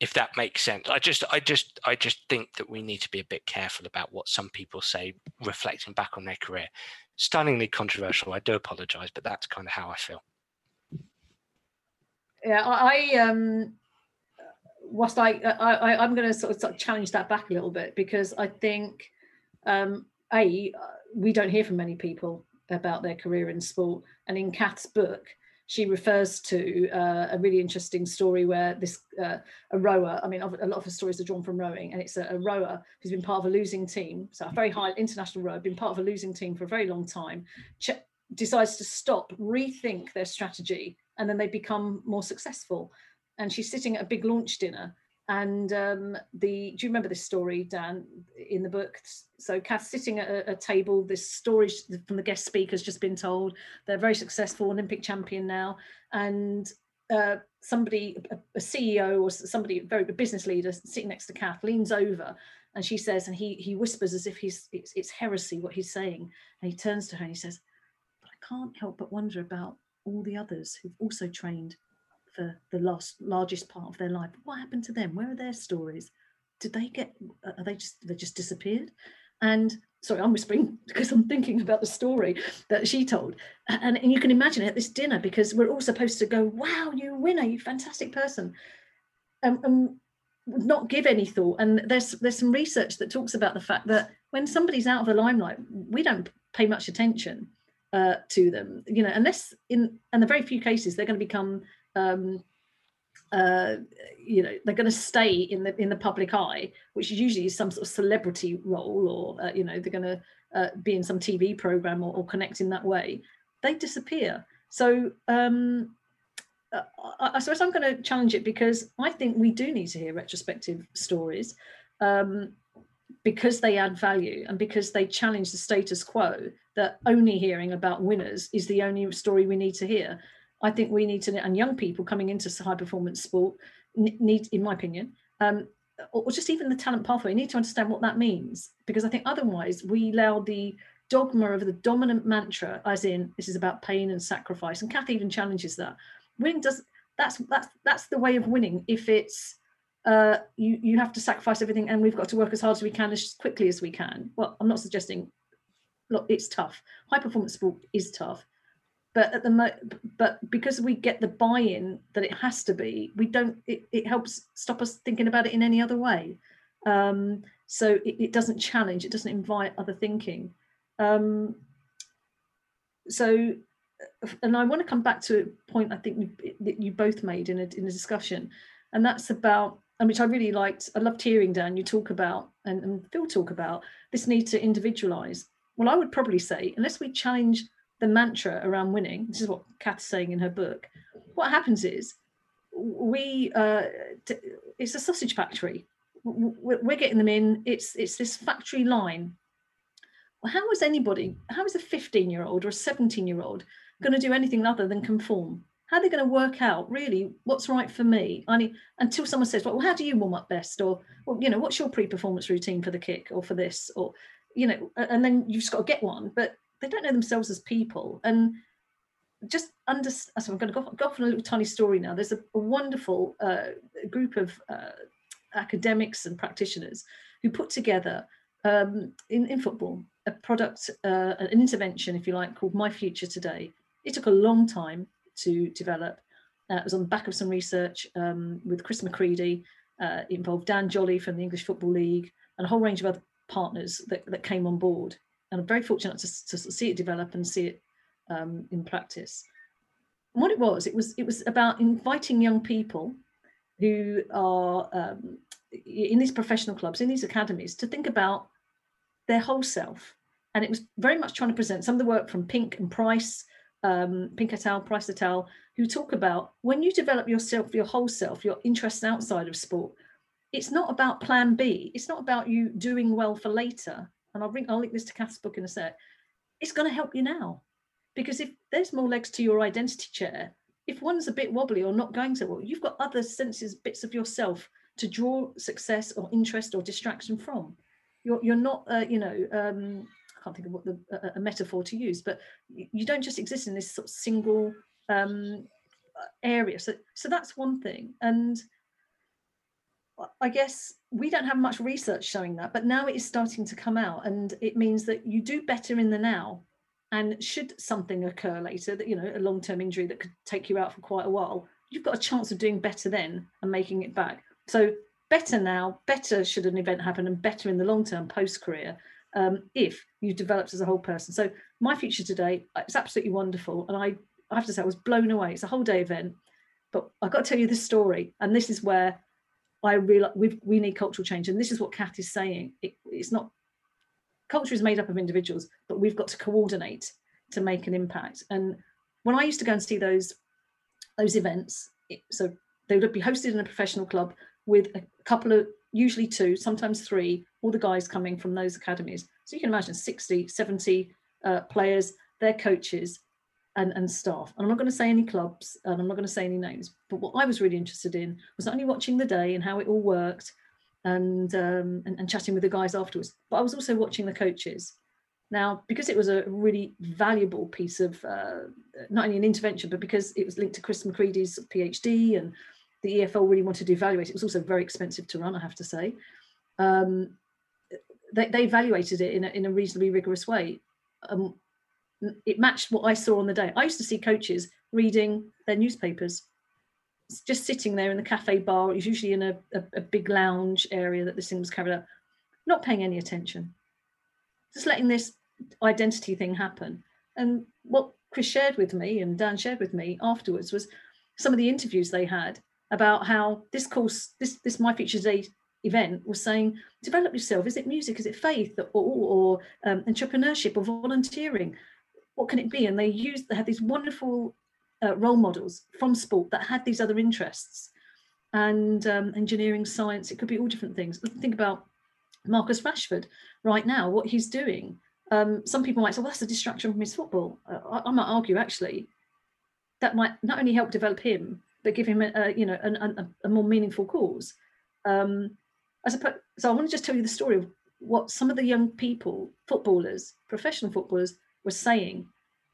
if that makes sense. I just i just i just think that we need to be a bit careful about what some people say reflecting back on their career. Stunningly controversial i do apologize but that's kind of how i feel. Yeah i, I um whilst I, I i'm going to sort of challenge that back a little bit because i think um a we don't hear from many people about their career in sport. And in cath's book she refers to uh, a really interesting story where this uh, a rower i mean a lot of her stories are drawn from rowing and it's a, a, rower who's been part of a losing team so a very high international rower been part of a losing team for a very long time ch- decides to stop rethink their strategy and then they become more successful. And she's sitting at a big launch dinner and um, the do you remember this story dan in the book? So cath sitting at a, a, table this story from the guest speakers just been told. They're very successful olympic champion now. And uh, somebody a, a, ceo or somebody very a business leader sitting next to cath leans over and she says and he he whispers as if he's it's, it's heresy what he's saying. And he turns to her and he says but i can't help but wonder about all the others who've also trained for the last largest part of their life. What happened to them? Where are their stories? Did they get? Are they just they just disappeared? And sorry, I'm whispering because I'm thinking about the story that she told. And, and you can imagine at this dinner because we're all supposed to go, "Wow, you winner, you fantastic person," um, and not give any thought. And there's there's some research that talks about the fact that when somebody's out of the limelight, we don't pay much attention uh, to them. You know, unless in and the very few cases they're going to become um, uh, you know they're going to stay in the in the public eye, which is usually some sort of celebrity role, or uh, you know they're going to uh, be in some TV program or, or, connect in that way. They disappear. So um, uh, I, I suppose I'm going to challenge it because I think we do need to hear retrospective stories um, because they add value and because they challenge the status quo. That only hearing about winners is the only story we need to hear. I think we need to, and young people coming into high performance sport need, in my opinion, um, or just even the talent pathway, need to understand what that means. Because I think otherwise we allow the dogma of the dominant mantra, as in this is about pain and sacrifice. And Kathy even challenges that. Winning does that's that's that's the way of winning. If it's uh, you you have to sacrifice everything, and we've got to work as hard as we can as quickly as we can. Well, I'm not suggesting look, it's tough. High performance sport is tough, but at the mo- but because we get the buy-in that it has to be, we don't. It, it helps stop us thinking about it in any other way. Um, so it, it doesn't challenge. It doesn't invite other thinking. Um, so and I want to come back to a point I think you, that you both made in a, in a discussion, and that's about, and which I really liked. I loved hearing Dan you talk about and, and Phil talk about this need to individualize. Well, I would probably say unless we challenge the mantra around winning, this is what Cath Cath's saying in her book. What happens is we uh, it's a sausage factory. We're getting them in. It's it's this factory line. How is anybody? How is a 15 year old or a 17 year old going to do anything other than conform? How are they going to work out really what's right for me? I mean, until someone says, well, how do you warm up best? Or, well, you know, what's your pre-performance routine for the kick or for this? Or, you know, and then you've just got to get one. But they don't know themselves as people. And just under, so I'm going to go, go off on a little tiny story now. There's a, a wonderful uh, group of uh, academics and practitioners who put together um, in, in football a product, uh, an intervention, if you like, called My Future Today. It took a long time to develop. Uh, it was on the back of some research um, with Chris Macready. Uh, it involved Dan jolly from the English Football League and a whole range of other partners that, that came on board. And I'm very fortunate to, to see it develop and see it um, in practice. And what it was, it was it was about inviting young people who are um, in these professional clubs, in these academies, to think about their whole self. And it was very much trying to present some of the work from Pink and Price um, Pink et al., Price et al., who talk about when you develop yourself, your whole self, your interests outside of sport, it's not about plan B. It's not about you doing well for later. And I'll, bring, I'll link this to Cath's book in a sec. It's going to help you now. Because if there's more legs to your identity chair, if one's a bit wobbly or not going so well, you've got other senses, bits of yourself to draw success or interest or distraction from. You're, you're not, uh, you know, um, can't think of what the a, a metaphor to use, but you don't just exist in this sort of single um, area. So so that's one thing, and I guess we don't have much research showing that, but now it is starting to come out, and it means that you do better in the now. And should something occur later, that you know, a long-term injury that could take you out for quite a while, you've got a chance of doing better then and making it back. So better now, better should an event happen, and better in the long term post career um, if you've developed as a whole person. So my future today, it's absolutely wonderful. And I, I have to say, I was blown away. It's a whole day event. But I've got to tell you this story. And this is where I realize we we need cultural change. And this is what Cath is saying. It, it's not, culture is made up of individuals, but we've got to coordinate to make an impact. And when I used to go and see those, those events, it, so they would be hosted in a professional club with a couple of usually two, sometimes three, all the guys coming from those academies. So you can imagine 60, 70 uh, players, their coaches, and, and staff. And I'm not going to say any clubs and I'm not going to say any names, but what I was really interested in was not only watching the day and how it all worked and, um, and, and chatting with the guys afterwards, but I was also watching the coaches. Now, because it was a really valuable piece of uh, not only an intervention, but because it was linked to Chris Macready's PhD and the EFL really wanted to evaluate. It was also very expensive to run, I have to say. Um, they, they, evaluated it in a, in a reasonably rigorous way. Um, it matched what I saw on the day. I used to see coaches reading their newspapers, just sitting there in the cafe bar. It was usually in a, a, a big lounge area that this thing was carried out, not paying any attention, just letting this identity thing happen. And what Chris shared with me and Dan shared with me afterwards was some of the interviews they had about how this course, this this My Future Day event was saying, develop yourself. Is it music? Is it faith or, or um, entrepreneurship or volunteering? What can it be? And they used, they had these wonderful uh, role models from sport that had these other interests and um, engineering, science. It could be all different things. Think about Marcus Rashford right now, what he's doing. Um, some people might say, well, that's a distraction from his football. Uh, I, I might argue, actually, that might not only help develop him, but give him a, a you know an, a, more meaningful cause. Um, so I want to just tell you the story of what some of the young people, footballers, professional footballers, were saying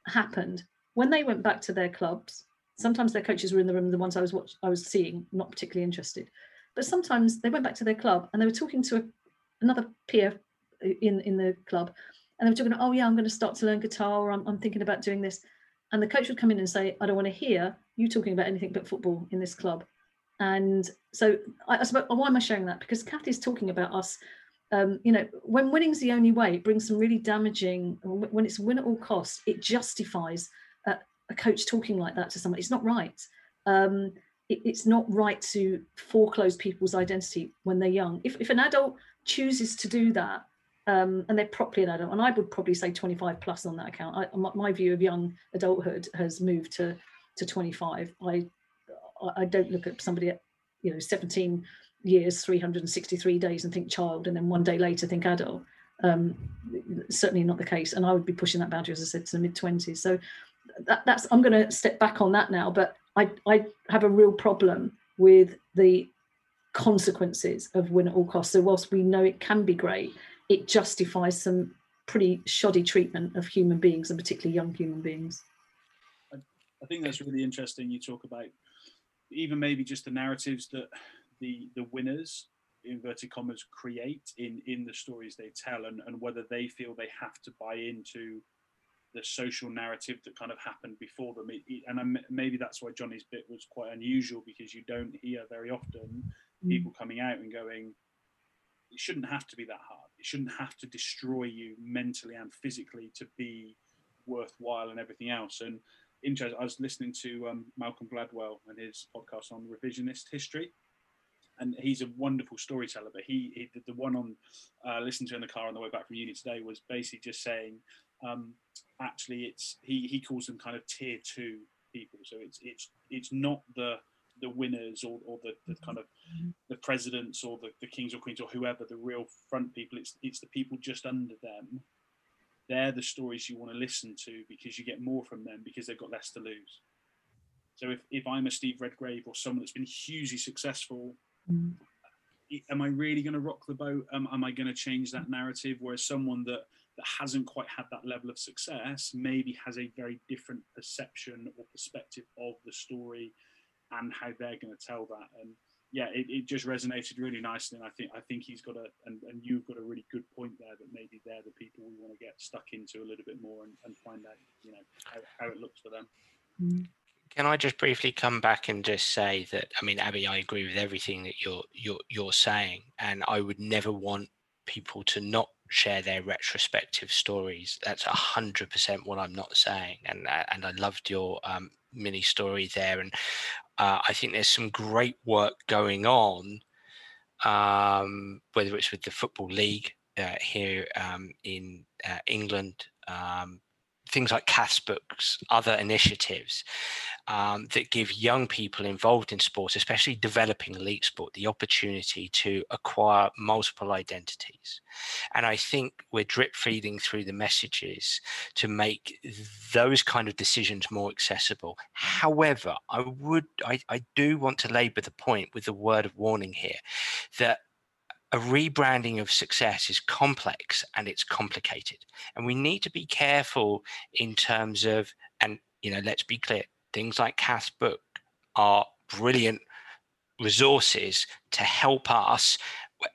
happened when they went back to their clubs. Sometimes their coaches were in the room, the ones I was watch, I was seeing, not particularly interested. But sometimes they went back to their club and they were talking to a, another peer uh, in in the club, and they were talking, oh yeah, I'm going to start to learn guitar, or I'm, I'm thinking about doing this. And the coach would come in and say, I don't want to hear you talking about anything but football in this club. And so I, I suppose, why am I sharing that? Because Kathy's talking about us. Um, you know, when winning's the only way, it brings some really damaging. When it's win at all costs, it justifies a, a coach talking like that to someone. It's not right. Um, it, it's not right to foreclose people's identity when they're young. If, if an adult chooses to do that, um, and they're properly an adult, and I would probably say 25 plus on that account. I, my, my view of young adulthood has moved to to 25. I I don't look at somebody at you know 17 years, 363 days, and think child, and then one day later think adult. Um, certainly not the case, and I would be pushing that boundary, as I said, to the mid 20s. So that, that's I'm going to step back on that now, but I I have a real problem with the consequences of win at all costs. So whilst we know it can be great, it justifies some pretty shoddy treatment of human beings and particularly young human beings. I think that's really interesting. You talk about even maybe just the narratives that the the winners inverted commas create in in the stories they tell and, and whether they feel they have to buy into the social narrative that kind of happened before them it, it, and I'm, maybe that's why jonny's bit was quite unusual because you don't hear very often mm. people coming out and going it shouldn't have to be that hard it shouldn't have to destroy you mentally and physically to be worthwhile and everything else and. I was listening to um, Malcolm Gladwell and his podcast on revisionist history, and he's a wonderful storyteller. But he, he the, the one on uh, listened to in the car on the way back from uni today was basically just saying, um, actually, it's he he calls them kind of tier two people. So it's it's it's not the the winners or, or the, the kind of the presidents or the, the kings or queens or whoever the real front people it's it's the people just under them they're the stories you want to listen to because you get more from them because they've got less to lose. So if, if I'm a Steve Redgrave or someone that's been hugely successful, mm. am I really going to rock the boat? Um, am I going to change that narrative? Whereas someone that that hasn't quite had that level of success maybe has a very different perception or perspective of the story and how they're going to tell that. And yeah, it, it just resonated really nicely, and I think I think he's got a and, and you've got a really good point there that maybe they're the people we want to get stuck into a little bit more and, and find out you know how, how it looks for them. Mm. Can I just briefly come back and just say that I mean, Abbe, I agree with everything that you're you're you're saying, and I would never want people to not share their retrospective stories. That's a hundred percent what I'm not saying, and uh, and I loved your um, mini story there, and uh, I think there's some great work going on, um, whether it's with the Football League uh, here um, in uh, England, um, things like Cath's books, other initiatives um, that give young people involved in sports, especially developing elite sport, the opportunity to acquire multiple identities. And I think we're drip feeding through the messages to make those kind of decisions more accessible. However, I would, I, I do want to labor the point with a word of warning here that a rebranding of success is complex and it's complicated and we need to be careful in terms of and you know let's be clear things like Cath's book are brilliant resources to help us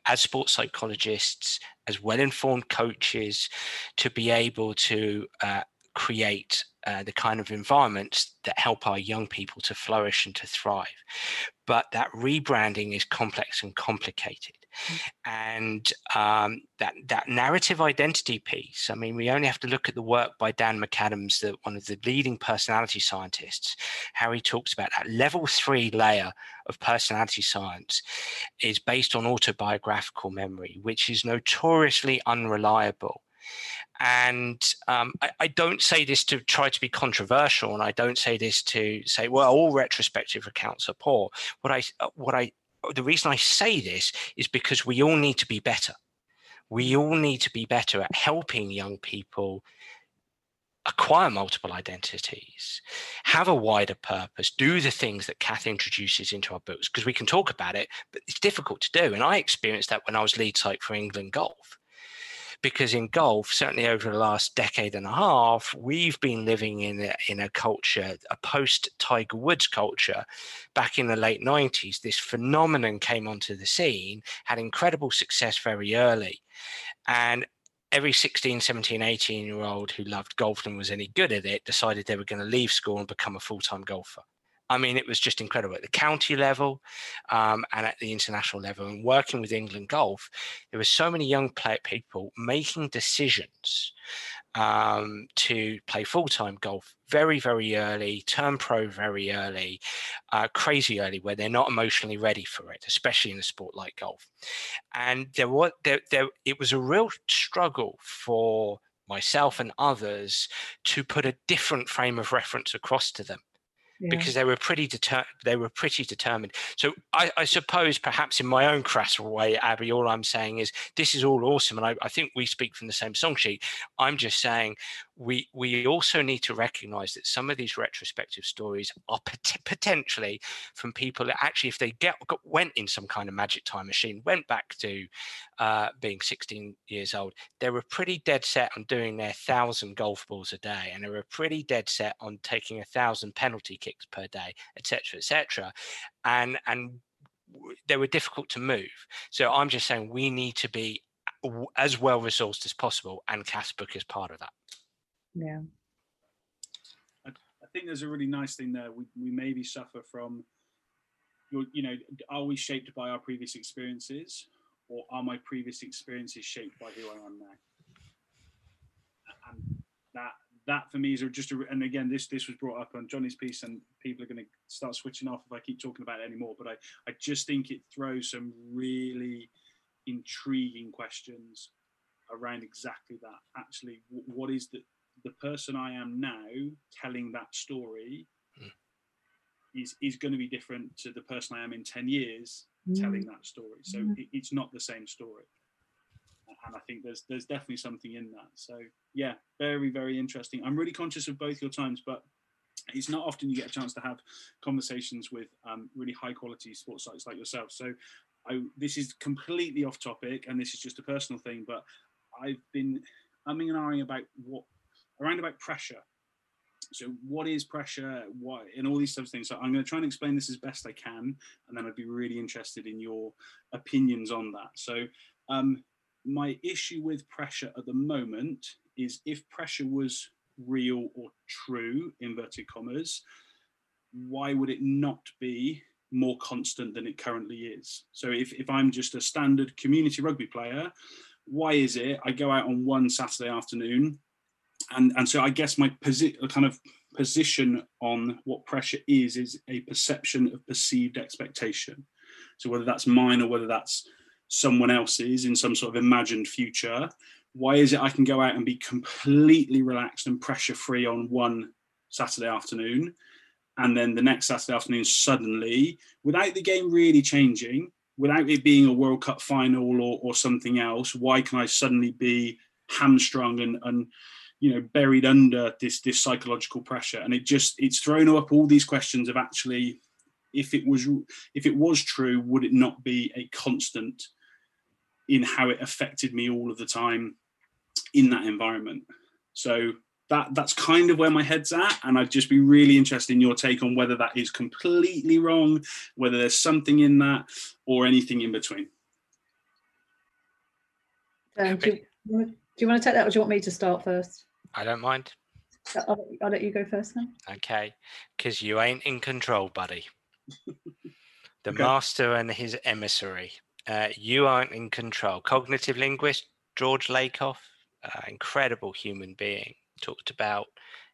as sports psychologists as well-informed coaches to be able to uh, create uh, the kind of environments that help our young people to flourish and to thrive. But that rebranding is complex and complicated. And um, that that narrative identity piece. I mean, we only have to look at the work by Dan McAdams, the, one of the leading personality scientists, how he talks about that level three layer of personality science is based on autobiographical memory, which is notoriously unreliable. And um, I, I, don't say this to try to be controversial, and I don't say this to say, well, all retrospective accounts are poor. What I, what I, the reason I say this is because we all need to be better. We all need to be better at helping young people acquire multiple identities, have a wider purpose, do the things that Cath introduces into our books, because we can talk about it, but it's difficult to do. And I experienced that when I was lead psych for England Golf because in golf, certainly over the last decade and a half, we've been living in a, in a culture, a post Tiger Woods culture. Back in the late 90s, this phenomenon came onto the scene, had incredible success very early. And every 16, 17, 18 year old who loved golf and was any good at it decided they were going to leave school and become a full time golfer. I mean, it was just incredible at the county level um, and at the international level. And working with England Golf, there were so many young play- people making decisions um, to play full time golf very, very early, turn pro very early, uh, crazy early, where they're not emotionally ready for it, especially in a sport like golf. And there was there, there it was a real struggle for myself and others to put a different frame of reference across to them because they were pretty deter- they were pretty determined. So I, I, suppose perhaps in my own crass way, Abbe, all I'm saying is this is all awesome, and I, I think we speak from the same song sheet. I'm just saying we we also need to recognize that some of these retrospective stories are pot- potentially from people that actually if they get went in some kind of magic time machine went back to uh, being 16 years old they were pretty dead set on doing their thousand golf balls a day and they were pretty dead set on taking a thousand penalty kicks per day etc etc and and they were difficult to move. So i'm just saying we need to be as well resourced as possible and Book is part of that yeah. I, I, think there's a really nice thing there we, we maybe suffer from. You know are we shaped by our previous experiences or are my previous experiences shaped by who i am now? And that that for me is just a, and again this this was brought up on jonny's piece and people are going to start switching off if i keep talking about it anymore but i i just think it throws some really intriguing questions around exactly that. Actually what is the the person I am now telling that story mm. is is going to be different to the person I am in 10 years mm. telling that story. So mm. it, it's not the same story. And I think there's there's definitely something in that. So yeah, very, very interesting. I'm really conscious of both your times, but it's not often you get a chance to have conversations with um, really high quality sports psychs like yourself. So I, this is completely off topic and this is just a personal thing, but I've been umming and ahhing about what around about pressure. So, what is pressure? What and all these types of things. So, I'm going to try and explain this as best I can, and then I'd be really interested in your opinions on that. So, um, my issue with pressure at the moment is if pressure was real or true, inverted commas, why would it not be more constant than it currently is? So, if, if I'm just a standard community rugby player, why is it I go out on one Saturday afternoon and and so I guess my posi- uh, kind of position on what pressure is is a perception of perceived expectation. So whether that's mine or whether that's someone else's in some sort of imagined future, why is it I can go out and be completely relaxed and pressure free on one Saturday afternoon, and then the next Saturday afternoon suddenly, without the game really changing, without it being a World Cup final or, or something else, why can I suddenly be hamstrung and and you know buried under this this psychological pressure. And it just it's thrown up all these questions of actually if it was if it was true would it not be a constant in how it affected me all of the time in that environment? So that that's kind of where my head's at. And i'd just be really interested in your take on whether that is completely wrong whether there's something in that or anything in between. Um, do, you, do you want to take that or do you want me to start first I don't mind. I'll, I'll let you go first then. Okay, because you ain't in control, buddy. the okay. master and his emissary. Uh, you aren't in control. Cognitive linguist George Lakoff, uh, incredible human being, talked about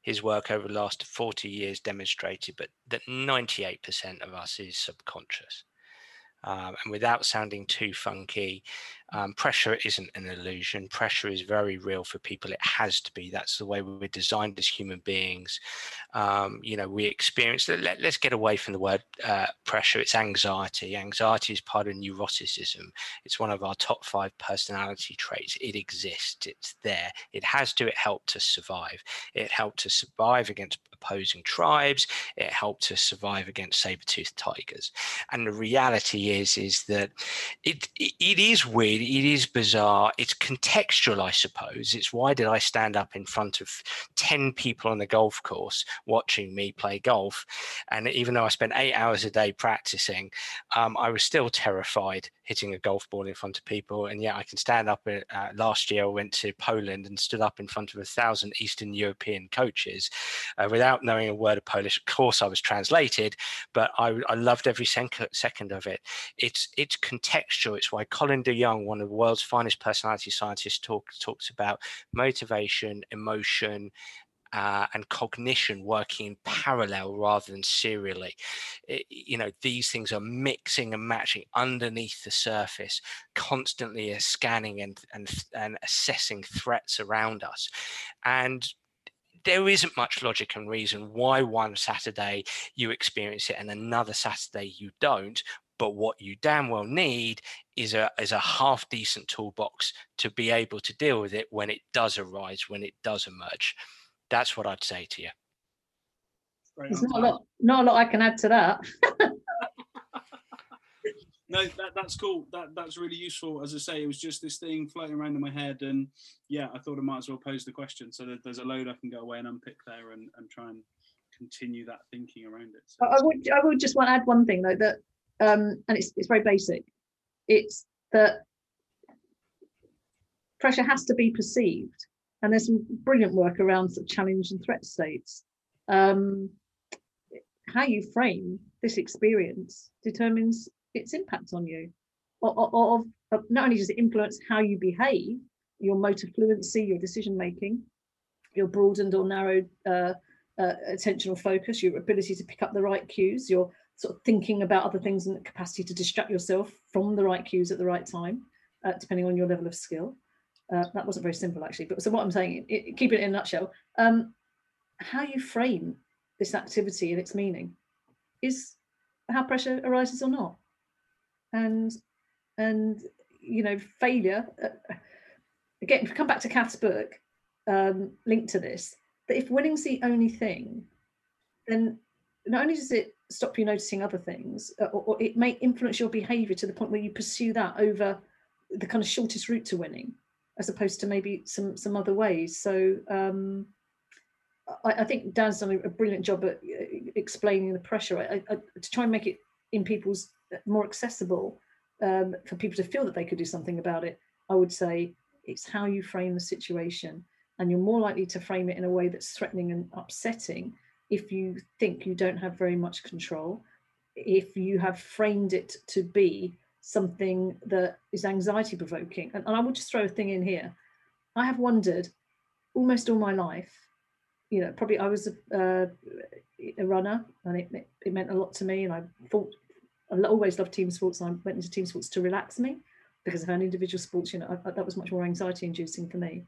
his work over the last 40 years demonstrated, but that 98% of us is subconscious. Um, and without sounding too funky, um, pressure isn't an illusion. Pressure is very real for people. It has to be. That's the way we're designed as human beings. Um, you know, we experience. Let, us get away from the word uh, pressure. It's anxiety. Anxiety is part of neuroticism. It's one of our top five personality traits. It exists. It's there. It has to. It helped us survive. It helped us survive against opposing tribes. It helped us survive against saber-toothed tigers. And the reality is, is that it, it, it is weird it is bizarre. It's contextual, I suppose. It's why did I stand up in front of 10 people on the golf course watching me play golf? And even though I spent eight hours a day practicing, um, I was still terrified hitting a golf ball in front of people. And yet I can stand up. Uh, last year, I went to Poland and stood up in front of a thousand Eastern European coaches uh, without knowing a word of Polish. Of course, I was translated, but I, I loved every second of it. It's it's contextual. It's why Colin DeYoung, one of the world's finest personality scientists, talk, talks about motivation, emotion, uh, and cognition working in parallel rather than serially. It, you know, these things are mixing and matching underneath the surface, constantly scanning and, and, and assessing threats around us. And there isn't much logic and reason why one Saturday you experience it and another Saturday you don't. But what you damn well need is a is a half decent toolbox to be able to deal with it when it does arise, when it does emerge. That's what I'd say to you. There's not a lot, not a lot I can add to that. no, that, that's cool. That that's really useful. As I say, it was just this thing floating around in my head, and yeah, I thought I might as well pose the question. So there's a load I can go away and unpick there, and, and try and continue that thinking around it. So I would I would just want to add one thing though that, um, and it's it's very basic. It's that pressure has to be perceived and there's some brilliant work around sort of challenge and threat states. Um, how you frame this experience determines its impact on you. Or, or, or, not only does it influence how you behave, your motor fluency, your decision making, your broadened or narrowed uh, uh, attentional focus, your ability to pick up the right cues, your sort of thinking about other things and the capacity to distract yourself from the right cues at the right time, uh, depending on your level of skill. Uh, that wasn't very simple actually, but so what I'm saying, it, keep it in a nutshell, um, how you frame this activity and its meaning is how pressure arises or not. And, and you know, failure, uh, again, if come back to Cath's book, um, linked to this, that if winning's the only thing, then not only does it stop you noticing other things, uh, or, or, it may influence your behavior to the point where you pursue that over the kind of shortest route to winning as opposed to maybe some some other ways. So um, I, I, think Dan's done a, brilliant job at uh, explaining the pressure I, I, to try and make it in people's uh, more accessible um, for people to feel that they could do something about it. I would say it's how you frame the situation, and you're more likely to frame it in a way that's threatening and upsetting if you think you don't have very much control. If you have framed it to be something that is anxiety provoking. And, and I will just throw a thing in here. I have wondered almost all my life, you know, probably I was a, uh, a runner and it, it, meant a lot to me. And I thought, I always loved team sports. And I went into team sports to relax me because I found individual sports, you know, I, that was much more anxiety inducing for me.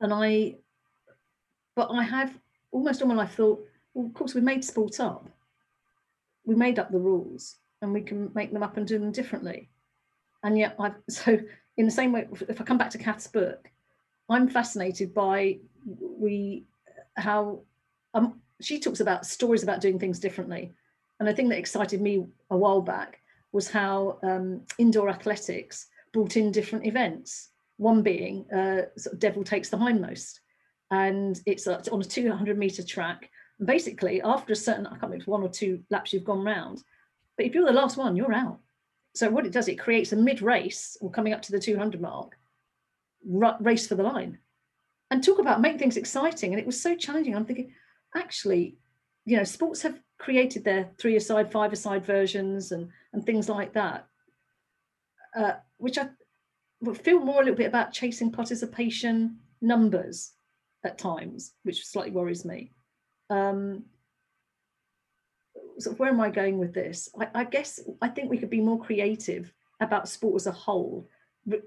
And I, but I have almost all my life thought, well, of course, we made sport up. We made up the rules and we can make them up and do them differently. And yet, I've so in the same way, if I come back to Cath's book, I'm fascinated by we how um, she talks about stories about doing things differently. And the thing that excited me a while back was how um, indoor athletics brought in different events. One being uh, sort of devil takes the hindmost, and it's, it's on a 200 meter track. And basically, after a certain, I can't remember, one or two laps you've gone round, but if you're the last one, you're out. So what it does, it creates a mid-race or coming up to the 200 mark, race for the line. And talk about make things exciting. And it was so challenging. I'm thinking, actually, you know, sports have created their three-a-side, five-a-side versions and and things like that, uh, which I feel more a little bit about chasing participation numbers at times, which slightly worries me. Um, sort of where am I going with this? I, I guess I think we could be more creative about sport as a whole,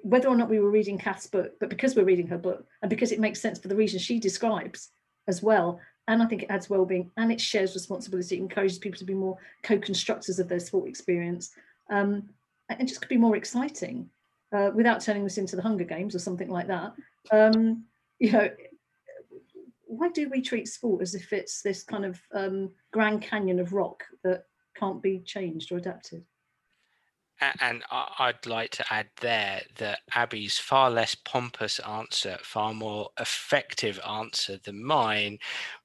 whether or not we were reading Cath's book, but because we're reading her book and because it makes sense for the reasons she describes as well. And I think it adds well-being and it shares responsibility, it encourages people to be more co-constructors of their sport experience. Um, and just could be more exciting uh, without turning this into the Hunger Games or something like that. Um, you know, why do we treat sport as if it's this kind of um, grand canyon of rock that can't be changed or adapted? And I'd like to add there that Abbe's far less pompous answer, far more effective answer than mine,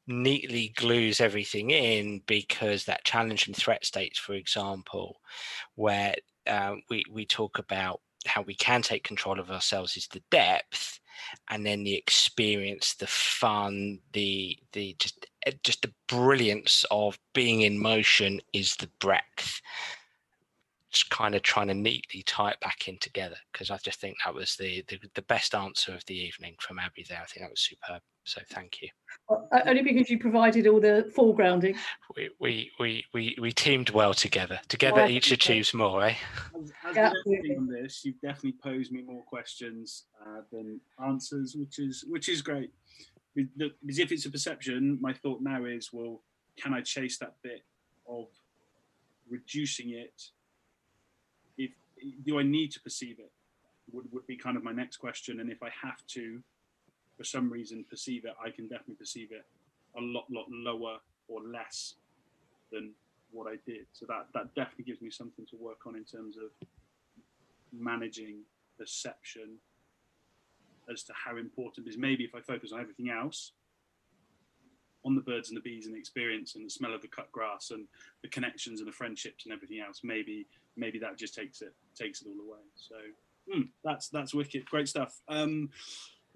neatly glues everything in because that challenge and threat states, for example, where uh, we we talk about how we can take control of ourselves is the depth and then the experience the fun the the just eh, just the brilliance of being in motion is the breadth kind of trying to neatly tie it back in together because i just think that was the, the the best answer of the evening from abbe there i think that was superb so thank you only because you provided all the foregrounding. We we we we, we teamed well together. Together, oh, each achieves more, eh? As, as yeah, on this, you've definitely posed me more questions uh, than answers, which is which is great. Because if it's a perception, my thought now is, well, can I chase that bit of reducing it? Do I need to perceive it? Would would be kind of my next question. And if I have to, for some reason perceive it, I can definitely perceive it a lot, lot lower or less than what I did. So that that definitely gives me something to work on in terms of managing perception as to how important it is. Maybe if I focus on everything else, on the birds and the bees and the experience and the smell of the cut grass and the connections and the friendships and everything else, maybe maybe that just takes it takes it all away. So mm, that's that's wicked, great stuff. Um,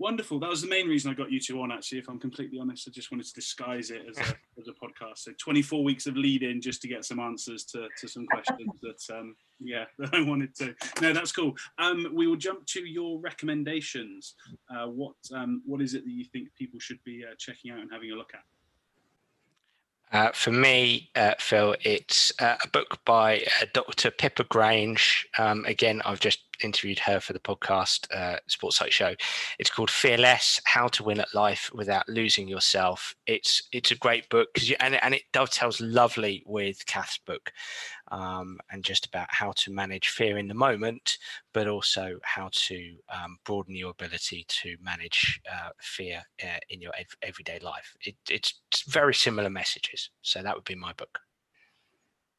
Wonderful. That was the main reason I got you two on. Actually, if I'm completely honest, I just wanted to disguise it as a as a podcast. So 24 weeks of lead in just to get some answers to, to some questions that um, yeah that I wanted to. No, that's cool. Um, we will jump to your recommendations. Uh, what um, what is it that you think people should be uh, checking out and having a look at? Uh, for me, uh, Phil, it's uh, a book by uh, Dr. Pippa Grange. Um, again, I've just interviewed her for the podcast uh, Sports Psych Show. It's called Fearless: How to Win at Life Without Losing Yourself. It's it's a great book because and and it dovetails lovely with Cath's book, um, and just about how to manage fear in the moment, but also how to um, broaden your ability to manage uh, fear uh, in your ev- everyday life. It, it's very similar messages. So that would be my book.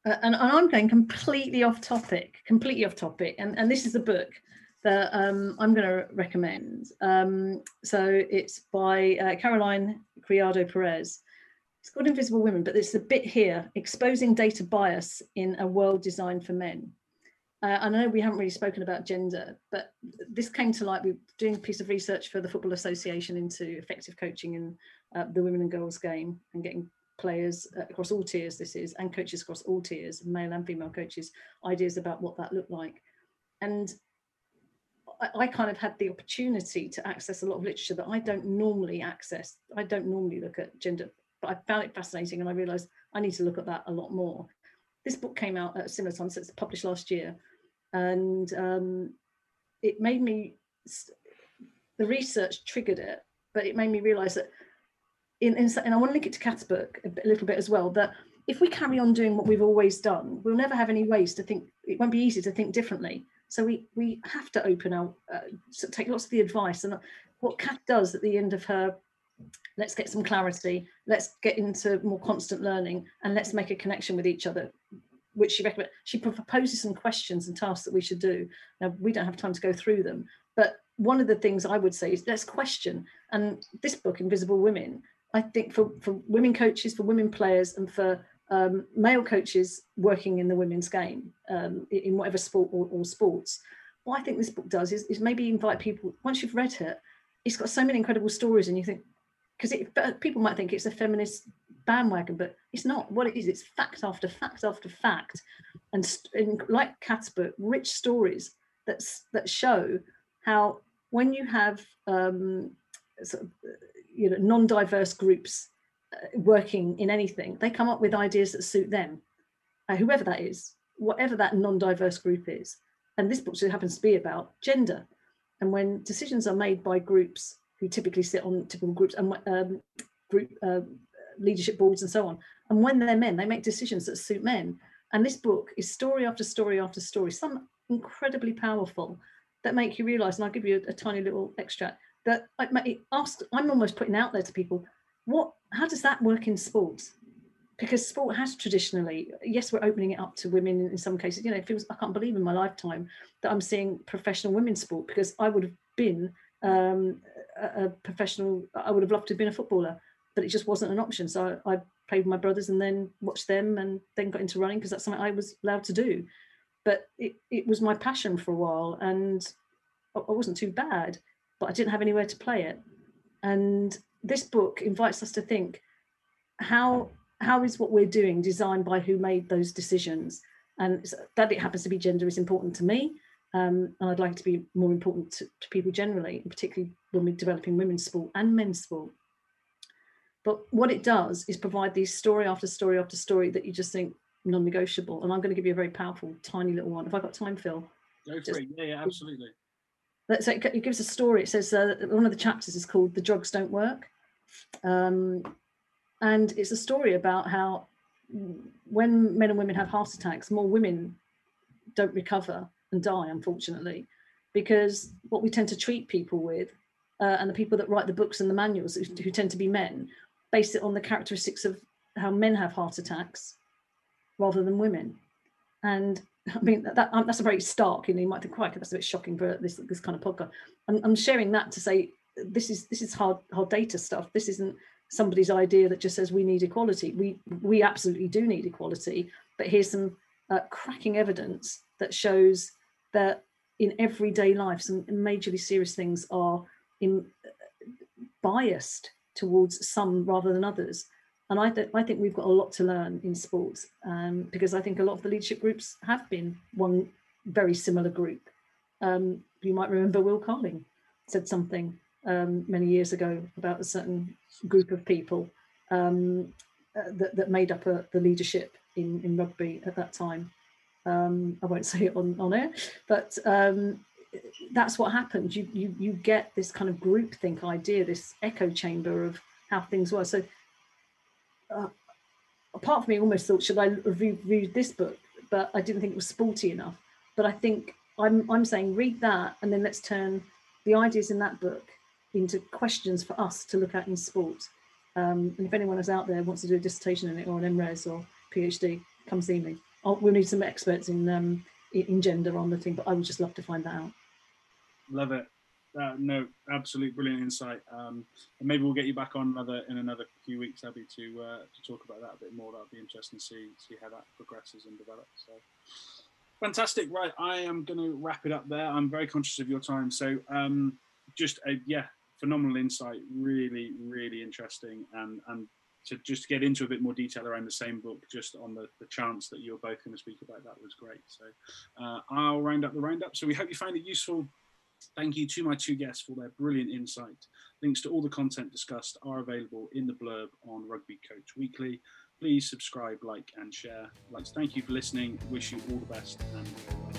Uh, and, I'm going completely off topic, completely off topic. And, and this is a book that um, I'm going to recommend. Um, so it's by uh, Caroline Criado Perez. It's called Invisible Women, but it's a bit here exposing data bias in a world designed for men. Uh, I know we haven't really spoken about gender, but this came to light. We are doing a piece of research for the Football Association into effective coaching in uh, the women and girls game and getting players uh, across all tiers this is and coaches across all tiers male and female coaches ideas about what that looked like and I, I, kind of had the opportunity to access a lot of literature that i don't normally access i don't normally look at gender but i found it fascinating and i realized i need to look at that a lot more this book came out at a similar time so it's published last year and um, it made me the research triggered it but it made me realize that in, in, and I want to link it to Cath's book a, a little bit as well, that if we carry on doing what we've always done, we'll never have any ways to think, it won't be easy to think differently. So we we have to open our, uh, take lots of the advice. And what Cath does at the end of her, let's get some clarity, let's get into more constant learning, and let's make a connection with each other, which she recommends. She proposes some questions and tasks that we should do. Now, we don't have time to go through them, but one of the things I would say is let's question. And this book, Invisible Women, I think for, for women coaches, for women players, and for um, male coaches working in the women's game um, in whatever sport or, or, sports, what I think this book does is, is maybe invite people, once you've read it, it's got so many incredible stories, and you think, because people might think it's a feminist bandwagon, but it's not. What it is, it's fact after fact after fact, and, like Cath's book, rich stories that that show how when you have um, sort of you know non-diverse groups uh, working in anything they come up with ideas that suit them. Uh, whoever that is whatever that non-diverse group is. And this book happens to be about gender. And when decisions are made by groups who typically sit on typical groups and um, group uh, leadership boards and so on and when they're men they make decisions that suit men and this book is story after story after story some incredibly powerful that make you realize and i'll give you a, a tiny little extract that I asked, I'm almost putting out there to people, what, how does that work in sports? Because sport has traditionally, yes, we're opening it up to women in, some cases. You know, it feels I can't believe in my lifetime that I'm seeing professional women's sport because I would have been um, a, professional. I would have loved to have been a footballer, but it just wasn't an option. So I, I played with my brothers and then watched them and then got into running because that's something I was allowed to do. but it, it was my passion for a while and I I wasn't too bad, but I didn't have anywhere to play it. And this book invites us to think how how is what we're doing designed by who made those decisions? And that it happens to be gender is important to me. Um, and I'd like to be more important to, to people generally, and particularly when we're developing women's sport and men's sport. But what it does is provide these story after story after story that you just think non-negotiable. And I'm going to give you a very powerful, tiny little one. If I got time, Phil, Go for Just- it. Yeah, yeah, absolutely. Let's it gives a story. It says uh, one of the chapters is called "The Drugs Don't Work," um, and it's a story about how when men and women have heart attacks, more women don't recover and die, unfortunately, because what we tend to treat people with, uh, and the people that write the books and the manuals, who, who tend to be men, base it on the characteristics of how men have heart attacks rather than women. And I mean that, that um, that's a very stark. You know, you might think, quite that's a bit shocking for this this kind of podcast. I'm, I'm sharing that to say this is this is hard hard data stuff. This isn't somebody's idea that just says we need equality. We we absolutely do need equality. But here's some uh, cracking evidence that shows that in everyday life, some majorly serious things are in biased towards some rather than others. And I, th- I think we've got a lot to learn in sports um, because I think a lot of the leadership groups have been one very similar group. Um, you might remember Will Carling said something um, many years ago about a certain group of people um, uh, that, that made up a, the leadership in, in rugby at that time. Um, I won't say it on, on air, but um, that's what happens. You, you you get this kind of groupthink idea, this echo chamber of how things were. So, uh, apart from me, almost thought, should I review, review this book? But I didn't think it was sporty enough. But I think I'm I'm saying read that, and then let's turn the ideas in that book into questions for us to look at in sport. Um, and if anyone is out there wants to do a dissertation in it or an MRes or PhD, come see me. Oh, we'll need some experts in um, in gender on the thing, but I would just love to find that out. Love it. Uh, no, absolute brilliant insight. Um, and maybe we'll get you back on another in another few weeks, Abbe, to uh, to talk about that a bit more. That'll be interesting to see see how that progresses and develops. So fantastic. Right, I am going to wrap it up there. I'm very conscious of your time, so um, just a, yeah, phenomenal insight. Really, really interesting, and and to just get into a bit more detail around the same book, just on the, the chance that you're both going to speak about that was great. So uh, I'll round up the roundup. So we hope you find it useful. Thank you to my two guests for their brilliant insight. Links to all the content discussed are available in the blurb on Rugby Coach Weekly. Please subscribe, like, and share. To thank you for listening. Wish you all the best and.